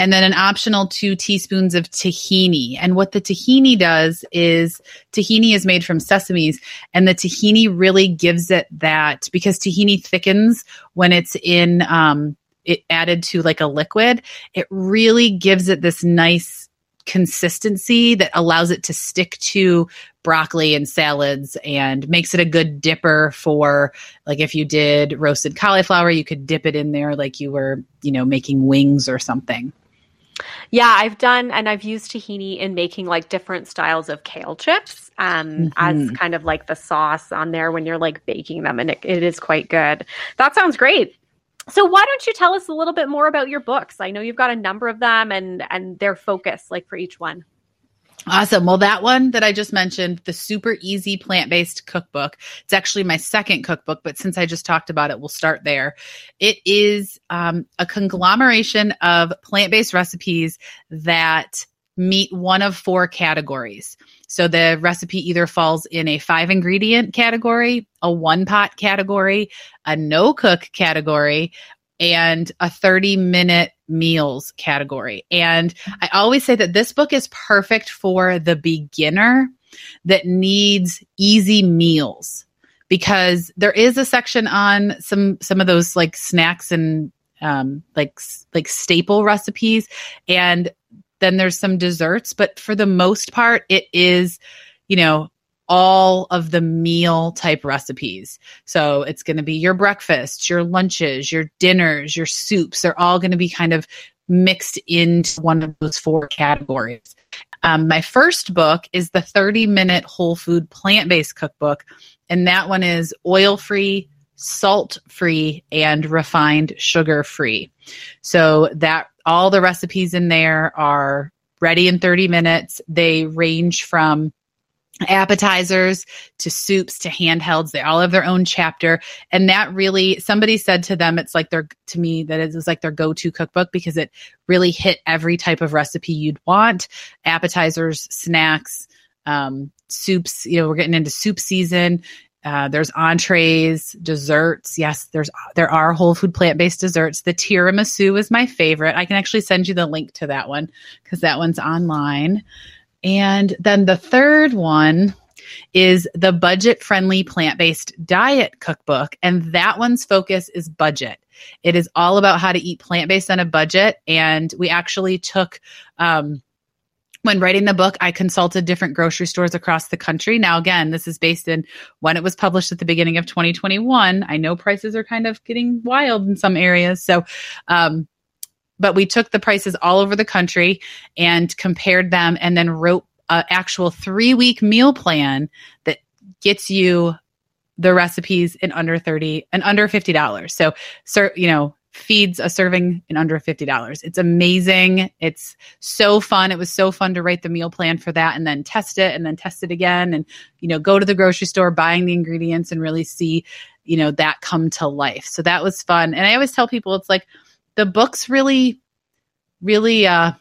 and then an optional two teaspoons of tahini. And what the tahini does is tahini is made from sesames, and the tahini really gives it that because tahini thickens when it's in um, it added to like a liquid. It really gives it this nice consistency that allows it to stick to broccoli and salads and makes it a good dipper for like if you did roasted cauliflower you could dip it in there like you were you know making wings or something Yeah, I've done and I've used tahini in making like different styles of kale chips um as Mhm. kind of like the sauce on there when you're like baking them and it, it is quite good. That sounds great. So why don't you tell us a little bit more about your books? I know you've got a number of them and and their focus like for each one. Awesome. Well, that one that I just mentioned, the super easy plant based cookbook, it's actually my second cookbook, but since I just talked about it, we'll start there. It is um, a conglomeration of plant based recipes that meet one of four categories. So the recipe either falls in a five ingredient category, a one pot category, a no cook category, and a 30 minute meals category. And I always say that this book is perfect for the beginner that needs easy meals because there is a section on some some of those like snacks and um, like like staple recipes and then there's some desserts but for the most part it is you know all of the meal type recipes. So it's going to be your breakfast, your lunches, your dinners, your soups. They're all going to be kind of mixed into one of those four categories. Um, my first book is the 30 minute whole food plant based cookbook, and that one is oil free, salt free, and refined sugar free. So that all the recipes in there are ready in 30 minutes. They range from appetizers to soups to handhelds. They all have their own chapter. And that really somebody said to them it's like their to me that it was like their go-to cookbook because it really hit every type of recipe you'd want. Appetizers snacks um, soups you know we're getting into soup season. Uh, there's entrees desserts. Yes there's there are whole food plant-based desserts. The tiramisu is my favorite. I can actually send you the link to that one because that one's online and then the third one is the budget friendly plant based diet cookbook. And that one's focus is budget. It is all about how to eat plant based on a budget. And we actually took, um, when writing the book, I consulted different grocery stores across the country. Now, again, this is based in when it was published at the beginning of 2021. I know prices are kind of getting wild in some areas. So, um, but we took the prices all over the country and compared them and then wrote an actual three week meal plan that gets you the recipes in under 30 and under $50. So, sir, you know, feeds a serving in under $50. It's amazing. It's so fun. It was so fun to write the meal plan for that and then test it and then test it again and you know, go to the grocery store buying the ingredients and really see, you know, that come to life. So that was fun. And I always tell people it's like the books really really uh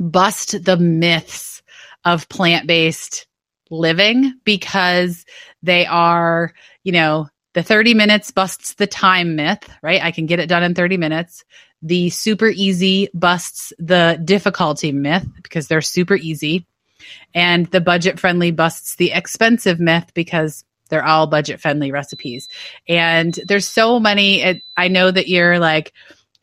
bust the myths of plant-based living because they are, you know, the 30 minutes busts the time myth, right? I can get it done in 30 minutes. The super easy busts the difficulty myth because they're super easy. And the budget friendly busts the expensive myth because they're all budget friendly recipes. And there's so many. It, I know that you're like,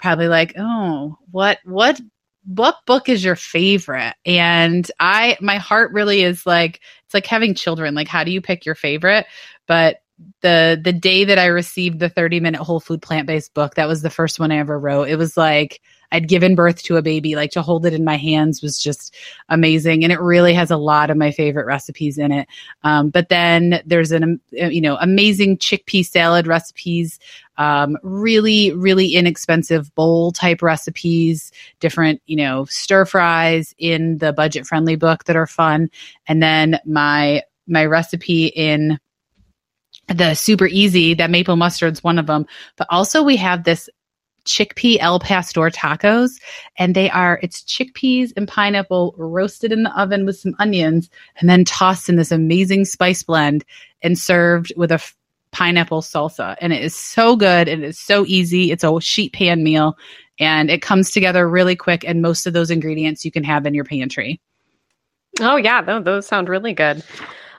probably like, oh, what, what what book is your favorite? And i my heart really is like it's like having children like how do you pick your favorite? But the the day that i received the 30 minute whole food plant-based book that was the first one i ever wrote. It was like i'd given birth to a baby like to hold it in my hands was just amazing and it really has a lot of my favorite recipes in it um, but then there's an you know amazing chickpea salad recipes um, really, really inexpensive bowl type recipes, different, you know, stir fries in the budget friendly book that are fun. And then my, my recipe in the super easy, that maple mustard's one of them. But also we have this chickpea El Pastor tacos, and they are it's chickpeas and pineapple roasted in the oven with some onions, and then tossed in this amazing spice blend and served with a pineapple salsa. And it is so good. It is so easy. It's a sheet pan meal and it comes together really quick. And most of those ingredients you can have in your pantry. Oh, yeah. Those, those sound really good.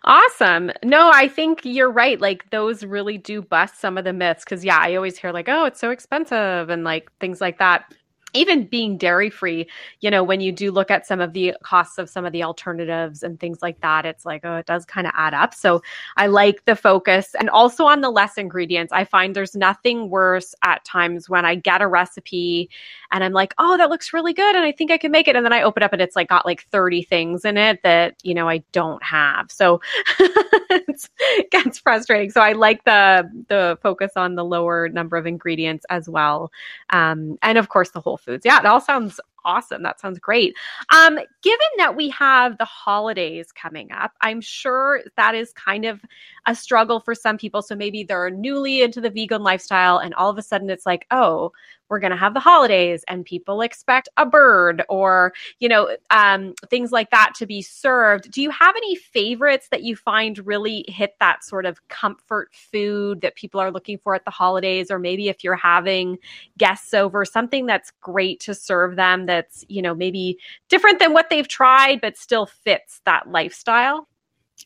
Awesome. No, I think you're right. Like those really do bust some of the myths. Cause yeah, I always hear like, oh, it's so expensive and like things like that even being dairy free, you know, when you do look at some of the costs of some of the alternatives and things like that, it's like, oh, it does kind of add up. So I like the focus and also on the less ingredients. I find there's nothing worse at times when I get a recipe and I'm like, oh, that looks really good. And I think I can make it. And then I open up and it's like got like 30 things in it that, you know, I don't have. So it gets frustrating. So I like the, the focus on the lower number of ingredients as well. Um, and of course the whole foods. Yeah, it all sounds awesome. That sounds great. Um, given that we have the holidays coming up, I'm sure that is kind of a struggle for some people. So maybe they're newly into the vegan lifestyle, and all of a sudden it's like, oh, we're going to have the holidays and people expect a bird or you know um, things like that to be served. Do you have any favorites that you find really hit that sort of comfort food that people are looking for at the holidays? Or maybe if you're having guests over something that's great to serve them that's you know maybe different than what they've tried but still fits that lifestyle?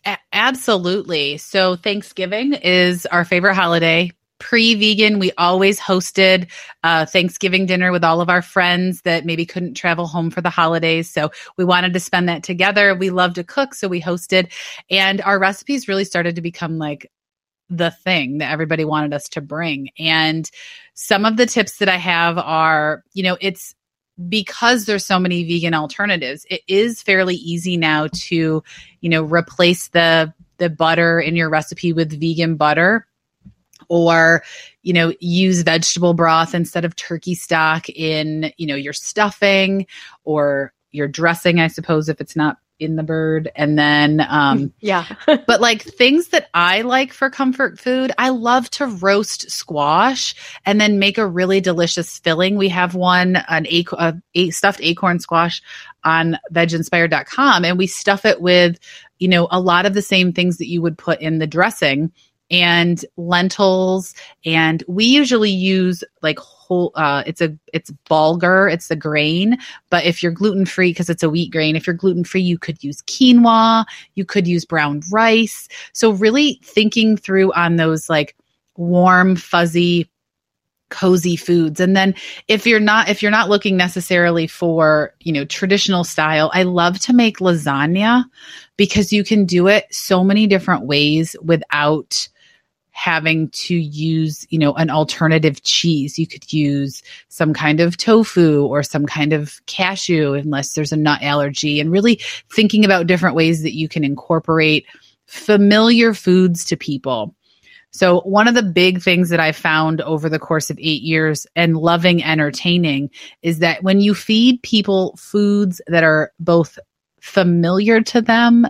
A- absolutely. So thanksgiving is our favorite holiday pre-vegan. We always hosted uh, thanksgiving dinner with all of our friends that maybe couldn't travel home for the holidays. So we wanted to spend that together. We love to cook so we hosted. And our recipes really started to become like the thing that everybody wanted us to bring. And some of the tips that i have are you know it's because there's so many vegan alternatives it is fairly easy now to you know replace the the butter in your recipe with vegan butter or you know use vegetable broth instead of turkey stock in you know your stuffing or your dressing i suppose if it's not in the bird. And then um yeah. but like things that i like for comfort food i love to roast squash and then make a really delicious filling. We have one an a, a stuffed acorn squash on veginspired.com and we stuff it with you know a lot of the same things that you would put in the dressing and lentils and we usually use like whole uh it's a it's bulgur it's the grain but if you're gluten free because it's a wheat grain if you're gluten free you could use quinoa you could use brown rice. So really thinking through on those like warm fuzzy cozy foods. And then if you're not if you're not looking necessarily for you know traditional style i love to make lasagna because you can do it so many different ways without having to use, you know, an alternative cheese. You could use some kind of tofu or some kind of cashew unless there's a nut allergy and really thinking about different ways that you can incorporate familiar foods to people. So, one of the big things that I found over the course of eight years and loving entertaining is that when you feed people foods that are both familiar to them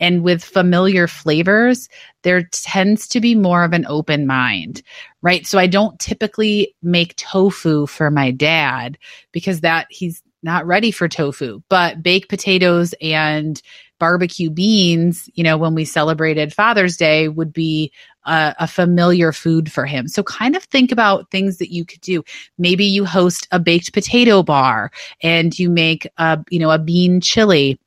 and with familiar flavors, there tends to be more of an open mind, right? So I don't typically make tofu for my dad because that he's not ready for tofu, but baked potatoes and barbecue beans, you know, when we celebrated Father's Day would be a, a, familiar food for him. So kind of think about things that you could do. Maybe you host a baked potato bar and you make a, you know, a bean chili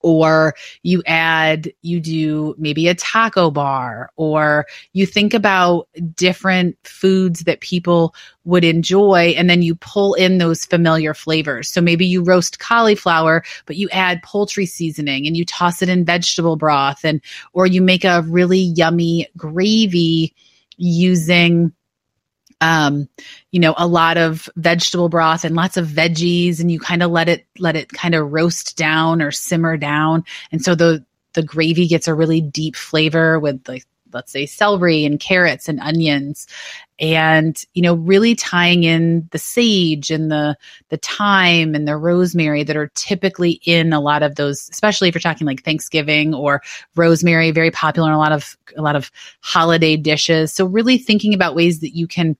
or you add, you do maybe a taco bar, or you think about different foods that people would enjoy, and then you pull in those familiar flavors. So maybe you roast cauliflower, but you add poultry seasoning and you toss it in vegetable broth, and or you make a really yummy gravy using um, you know, a lot of vegetable broth and lots of veggies, and you kind of let it let it kind of roast down or simmer down, and so the the gravy gets a really deep flavor with like let's say celery and carrots and onions and you know really tying in the sage and the the thyme and the rosemary that are typically in a lot of those especially if you're talking like thanksgiving or rosemary very popular in a lot of a lot of holiday dishes. So really thinking about ways that you can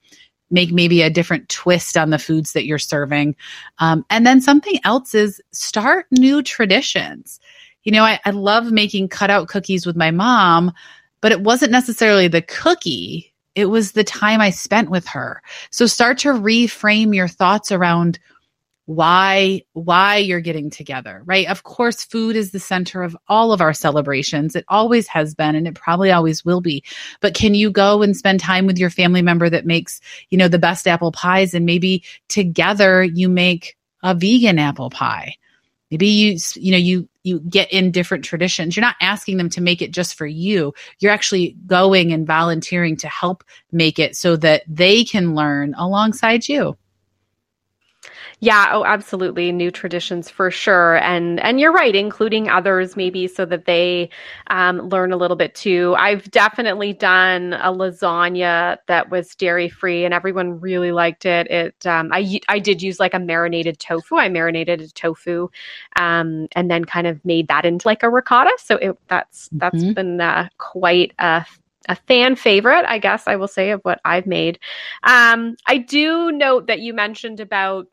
make maybe a different twist on the foods that you're serving. Um, and then something else is start new traditions. You know I, I love making cutout cookies with my mom but it wasn't necessarily the cookie it was the time I spent with her. So start to reframe your thoughts around why why you're getting together right? Of course food is the center of all of our celebrations. It always has been and it probably always will be. But can you go and spend time with your family member that makes you know the best apple pies? And maybe together you make a vegan apple pie. Maybe you you know you you get in different traditions. You're not asking them to make it just for you. You're actually going and volunteering to help make it so that they can learn alongside you yeah, oh absolutely. New traditions for sure. And and you're right, including others maybe so that they um, learn a little bit too. I've definitely done a lasagna that was dairy free and everyone really liked it. It um, I I did use like a marinated tofu. I marinated a tofu um, and then kind of made that into like a ricotta. So it, that's that's mm-hmm. been uh, quite a a fan favorite, I guess I will say, of what I've made. Um, I do note that you mentioned about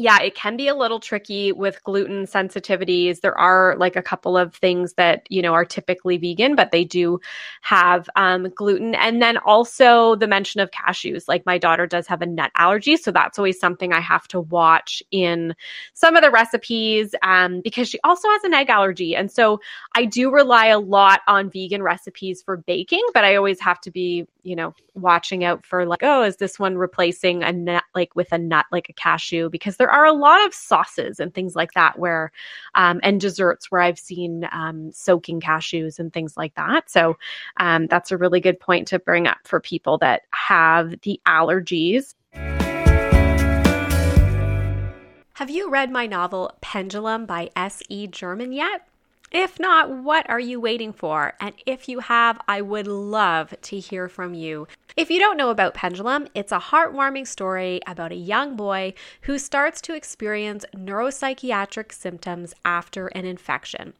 yeah, it can be a little tricky with gluten sensitivities. There are like a couple of things that, you know, are typically vegan, but they do have um, gluten. And then also the mention of cashews. Like my daughter does have a nut allergy. So that's always something I have to watch in some of the recipes um, because she also has an egg allergy. And so I do rely a lot on vegan recipes for baking, but I always have to be, you know, watching out for like, oh, is this one replacing a nut like with a nut like a cashew? Because there are a lot of sauces and things like that where, um, and desserts where I've seen um, soaking cashews and things like that. So um, that's a really good point to bring up for people that have the allergies. Have you read my novel Pendulum by S.E. German yet? If not, what are you waiting for? And if you have, I would love to hear from you. If you don't know about Pendulum, it's a heartwarming story about a young boy who starts to experience neuropsychiatric symptoms after an infection.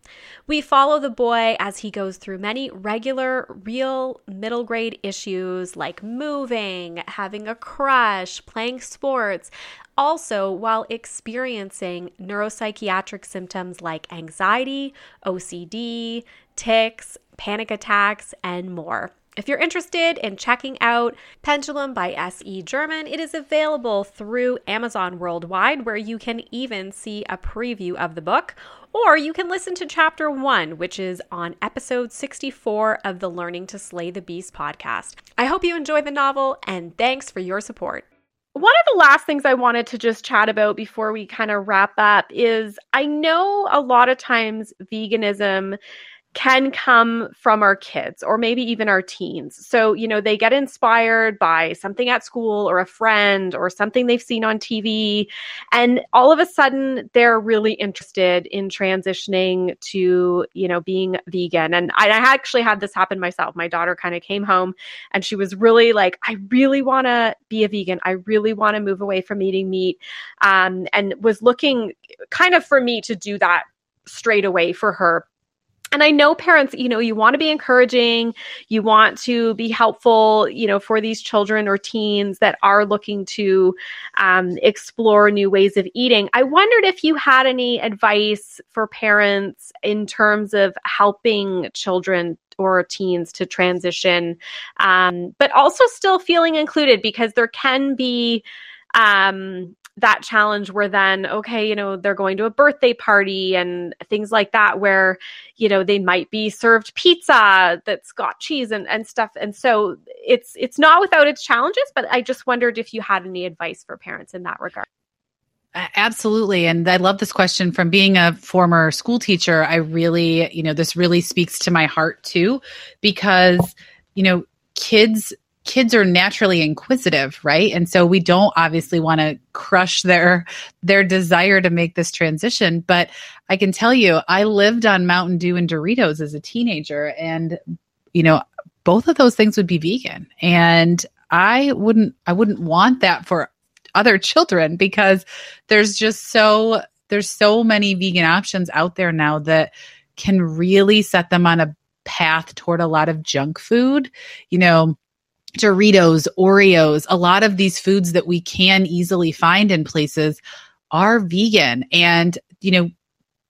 We follow the boy as he goes through many regular, real middle grade issues like moving, having a crush, playing sports, also while experiencing neuropsychiatric symptoms like anxiety, OCD, tics, panic attacks, and more. If you're interested in checking out Pendulum by S.E. German, it is available through Amazon worldwide, where you can even see a preview of the book. Or you can listen to chapter one, which is on episode 64 of the Learning to Slay the Beast podcast. I hope you enjoy the novel, and thanks for your support. One of the last things I wanted to just chat about before we kind of wrap up is I know a lot of times veganism can come from our kids or maybe even our teens. So, you know, they get inspired by something at school or a friend or something they've seen on TV. And all of a sudden, they're really interested in transitioning to, you know, being vegan. And I, actually had this happen myself. My daughter kind of came home and she was really like, I really want to be a vegan. I really want to move away from eating meat. Um, and was looking kind of for me to do that straight away for her and I know parents, you know, you want to be encouraging, you want to be helpful, you know, for these children or teens that are looking to um, explore new ways of eating. I wondered if you had any advice for parents in terms of helping children or teens to transition, um, but also still feeling included because there can be um, that challenge where then okay you know they're going to a birthday party and things like that where you know they might be served pizza that's got cheese and, and stuff and so it's it's not without its challenges but i just wondered if you had any advice for parents in that regard Absolutely. And I love this question from being a former school teacher. I really, you know, this really speaks to my heart too, because, you know, kids kids are naturally inquisitive right? And so we don't obviously want to crush their their desire to make this transition but i can tell you i lived on mountain dew and doritos as a teenager and you know both of those things would be vegan and i wouldn't i wouldn't want that for other children because there's just so there's so many vegan options out there now that can really set them on a path toward a lot of junk food. You know Doritos, Oreos, a lot of these foods that we can easily find in places are vegan. And, you know,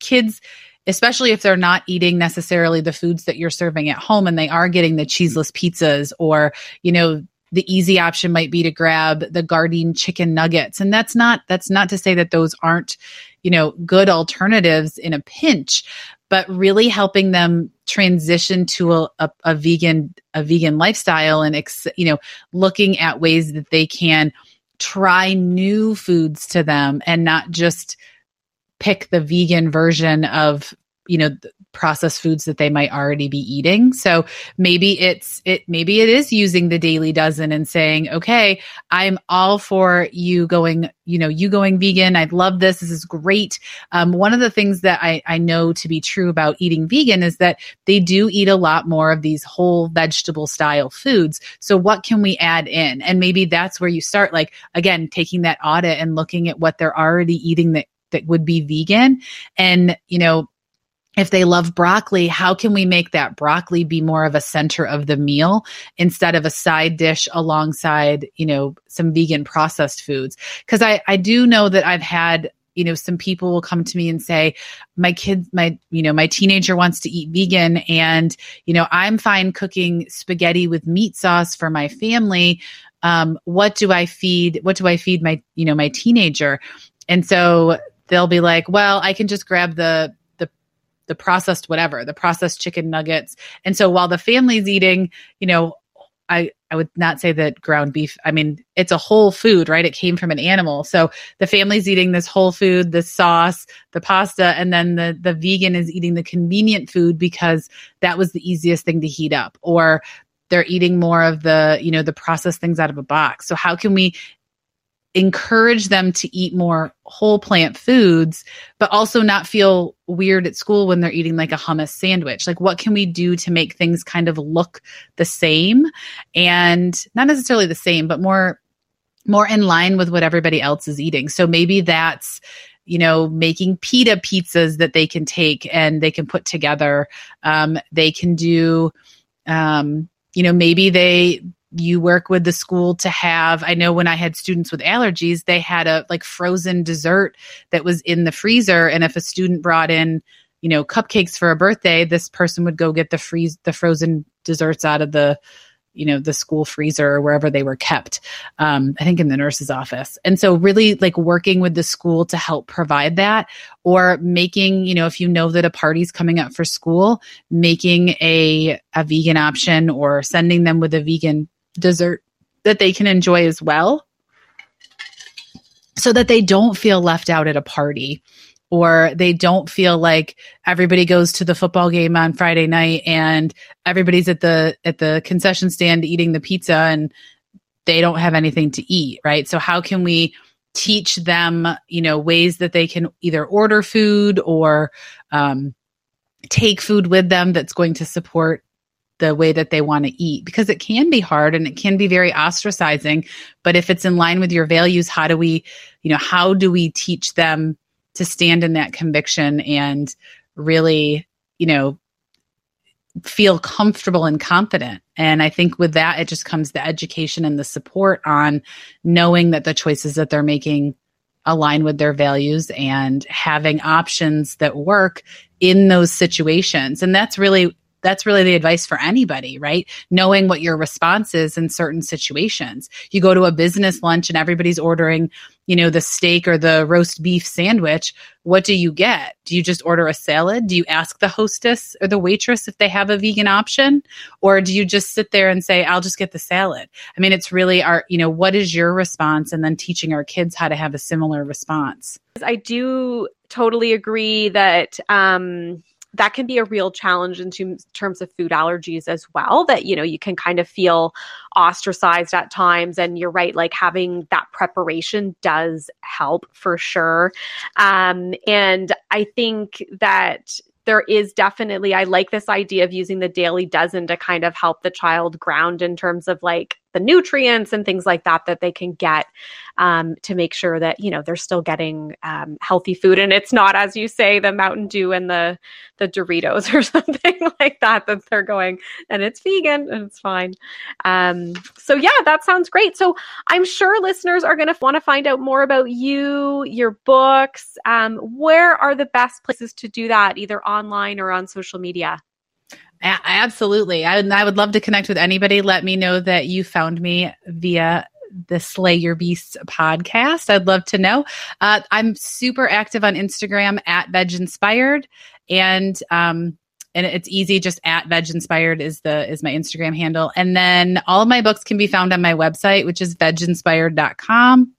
kids, especially if they're not eating necessarily the foods that you're serving at home and they are getting the cheeseless pizzas or, you know, the easy option might be to grab the Gardein chicken nuggets. And that's not that's not to say that those aren't, you know, good alternatives in a pinch, but really helping them transition to a, a, a vegan a vegan lifestyle and ex, you know looking at ways that they can try new foods to them and not just pick the vegan version of you know processed foods that they might already be eating. So maybe it's it maybe it is using the daily dozen and saying okay i'm all for you going you know you going vegan. I love this. This is great. Um, one of the things that I, I know to be true about eating vegan is that they do eat a lot more of these whole vegetable style foods. So what can we add in? And maybe that's where you start like again taking that audit and looking at what they're already eating that that would be vegan. And you know if they love broccoli, how can we make that broccoli be more of a center of the meal instead of a side dish alongside, you know, some vegan processed foods? Because I, I do know that I've had you know some people will come to me and say my kid my you know my teenager wants to eat vegan and you know i'm fine cooking spaghetti with meat sauce for my family um, what do i feed what do i feed my you know my teenager and so they'll be like well i can just grab the the processed whatever, the processed chicken nuggets. And so while the family's eating, you know, I, I would not say that ground beef, I mean, it's a whole food, right? It came from an animal. So the family's eating this whole food, the sauce, the pasta, and then the, the vegan is eating the convenient food because that was the easiest thing to heat up. Or they're eating more of the, you know, the processed things out of a box. So how can we encourage them to eat more whole plant foods, but also not feel weird at school when they're eating like a hummus sandwich. Like, what can we do to make things kind of look the same and not necessarily the same, but more more in line with what everybody else is eating. So maybe that's you know, making pita pizzas that they can take and they can put together. Um, they can do, um, you know, maybe they you work with the school to have. I know when i had students with allergies they had a like frozen dessert that was in the freezer and if a student brought in you know cupcakes for a birthday this person would go get the freeze the frozen desserts out of the you know the school freezer or wherever they were kept um, i think in the nurse's office. And so really like working with the school to help provide that or making you know if you know that a party's coming up for school making a a vegan option or sending them with a vegan dessert that they can enjoy as well so that they don't feel left out at a party or they don't feel like everybody goes to the football game on Friday night and everybody's at the at the concession stand eating the pizza and they don't have anything to eat, right? So how can we teach them, you know, ways that they can either order food or um, take food with them that's going to support the way that they want to eat because it can be hard and it can be very ostracizing but if it's in line with your values how do we you know how do we teach them to stand in that conviction and really you know feel comfortable and confident? And i think with that it just comes the education and the support on knowing that the choices that they're making align with their values and having options that work in those situations. And that's really that's really the advice for anybody, right? Knowing what your response is in certain situations. You go to a business lunch and everybody's ordering, you know, the steak or the roast beef sandwich. What do you get? Do you just order a salad? Do you ask the hostess or the waitress if they have a vegan option? Or do you just sit there and say, I'll just get the salad? I mean, it's really our, you know, what is your response? And then teaching our kids how to have a similar response. I do totally agree that, um, that can be a real challenge in terms of food allergies as well that you know you can kind of feel ostracized at times. And you're right like having that preparation does help for sure. Um, and i think that there is definitely i like this idea of using the daily dozen to kind of help the child ground in terms of like the nutrients and things like that that they can get um, to make sure that you know they're still getting um, healthy food. And it's not as you say the mountain dew and the the doritos or something like that that they're going and it's vegan and it's fine. Um, so yeah that sounds great. So i'm sure listeners are going to want to find out more about you your books. Um, where are the best places to do that either online or on social media a- absolutely. I, I would love to connect with anybody. Let me know that you found me via the Slay Your Beasts podcast. I'd love to know. Uh, I'm super active on Instagram at Veg Inspired, and um, and it's easy. Just at Veg Inspired is the is my Instagram handle, and then all of my books can be found on my website, which is veginspired.com.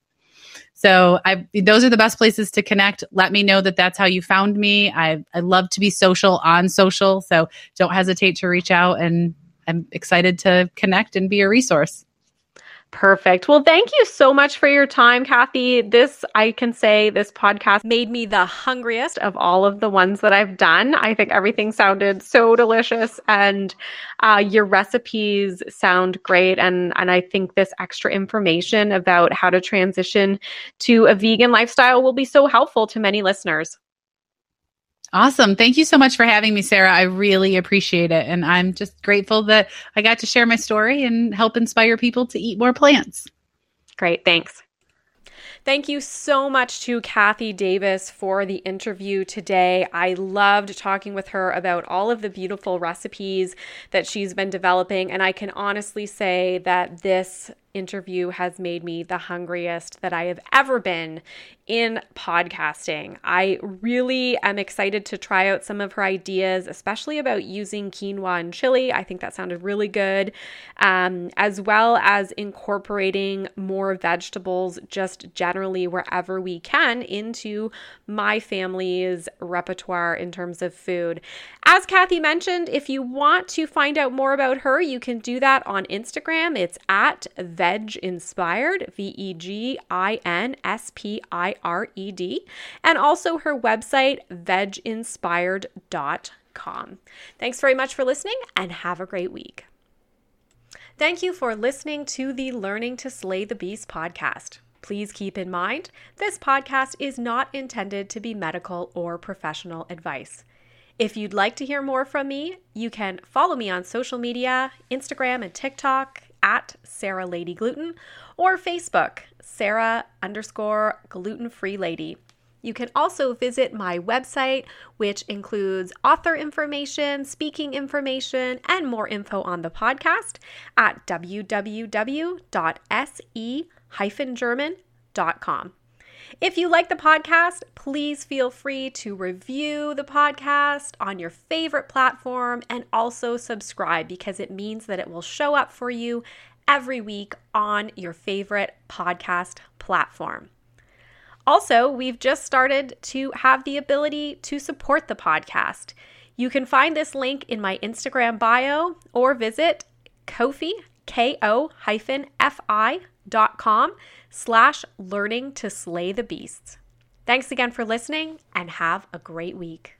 So I those are the best places to connect. Let me know that that's how you found me. I I love to be social on social, so don't hesitate to reach out and I'm excited to connect and be a resource. Perfect. Well, thank you so much for your time, Kathy. This, I can say, this podcast made me the hungriest of all of the ones that I've done. I think everything sounded so delicious, and uh, your recipes sound great. And and I think this extra information about how to transition to a vegan lifestyle will be so helpful to many listeners. Awesome. Thank you so much for having me, Sarah. I really appreciate it. And I'm just grateful that I got to share my story and help inspire people to eat more plants. Great. Thanks. Thank you so much to Kathy Davis for the interview today. I loved talking with her about all of the beautiful recipes that she's been developing. And I can honestly say that this interview has made me the hungriest that I have ever been in podcasting. I really am excited to try out some of her ideas, especially about using quinoa and chili. I think that sounded really good, um, as well as incorporating more vegetables just generally wherever we can into my family's repertoire in terms of food. As Kathy mentioned, if you want to find out more about her, you can do that on Instagram. It's at Veg Inspired, V E G I N S P I R E D, and also her website, veginspired.com. Thanks very much for listening and have a great week. Thank you for listening to the Learning to Slay the Beast podcast. Please keep in mind, this podcast is not intended to be medical or professional advice. If you'd like to hear more from me, you can follow me on social media, Instagram and TikTok at Sarah Lady Gluten, or Facebook, Sarah underscore gluten free lady. You can also visit my website, which includes author information, speaking information, and more info on the podcast at www.se-german.com. If you like the podcast, please feel free to review the podcast on your favorite platform and also subscribe because it means that it will show up for you every week on your favorite podcast platform. Also, we've just started to have the ability to support the podcast. You can find this link in my Instagram bio or visit Ko-fi, K-O hyphen F-I dot com slash learning to slay the beasts. Thanks again for listening and have a great week.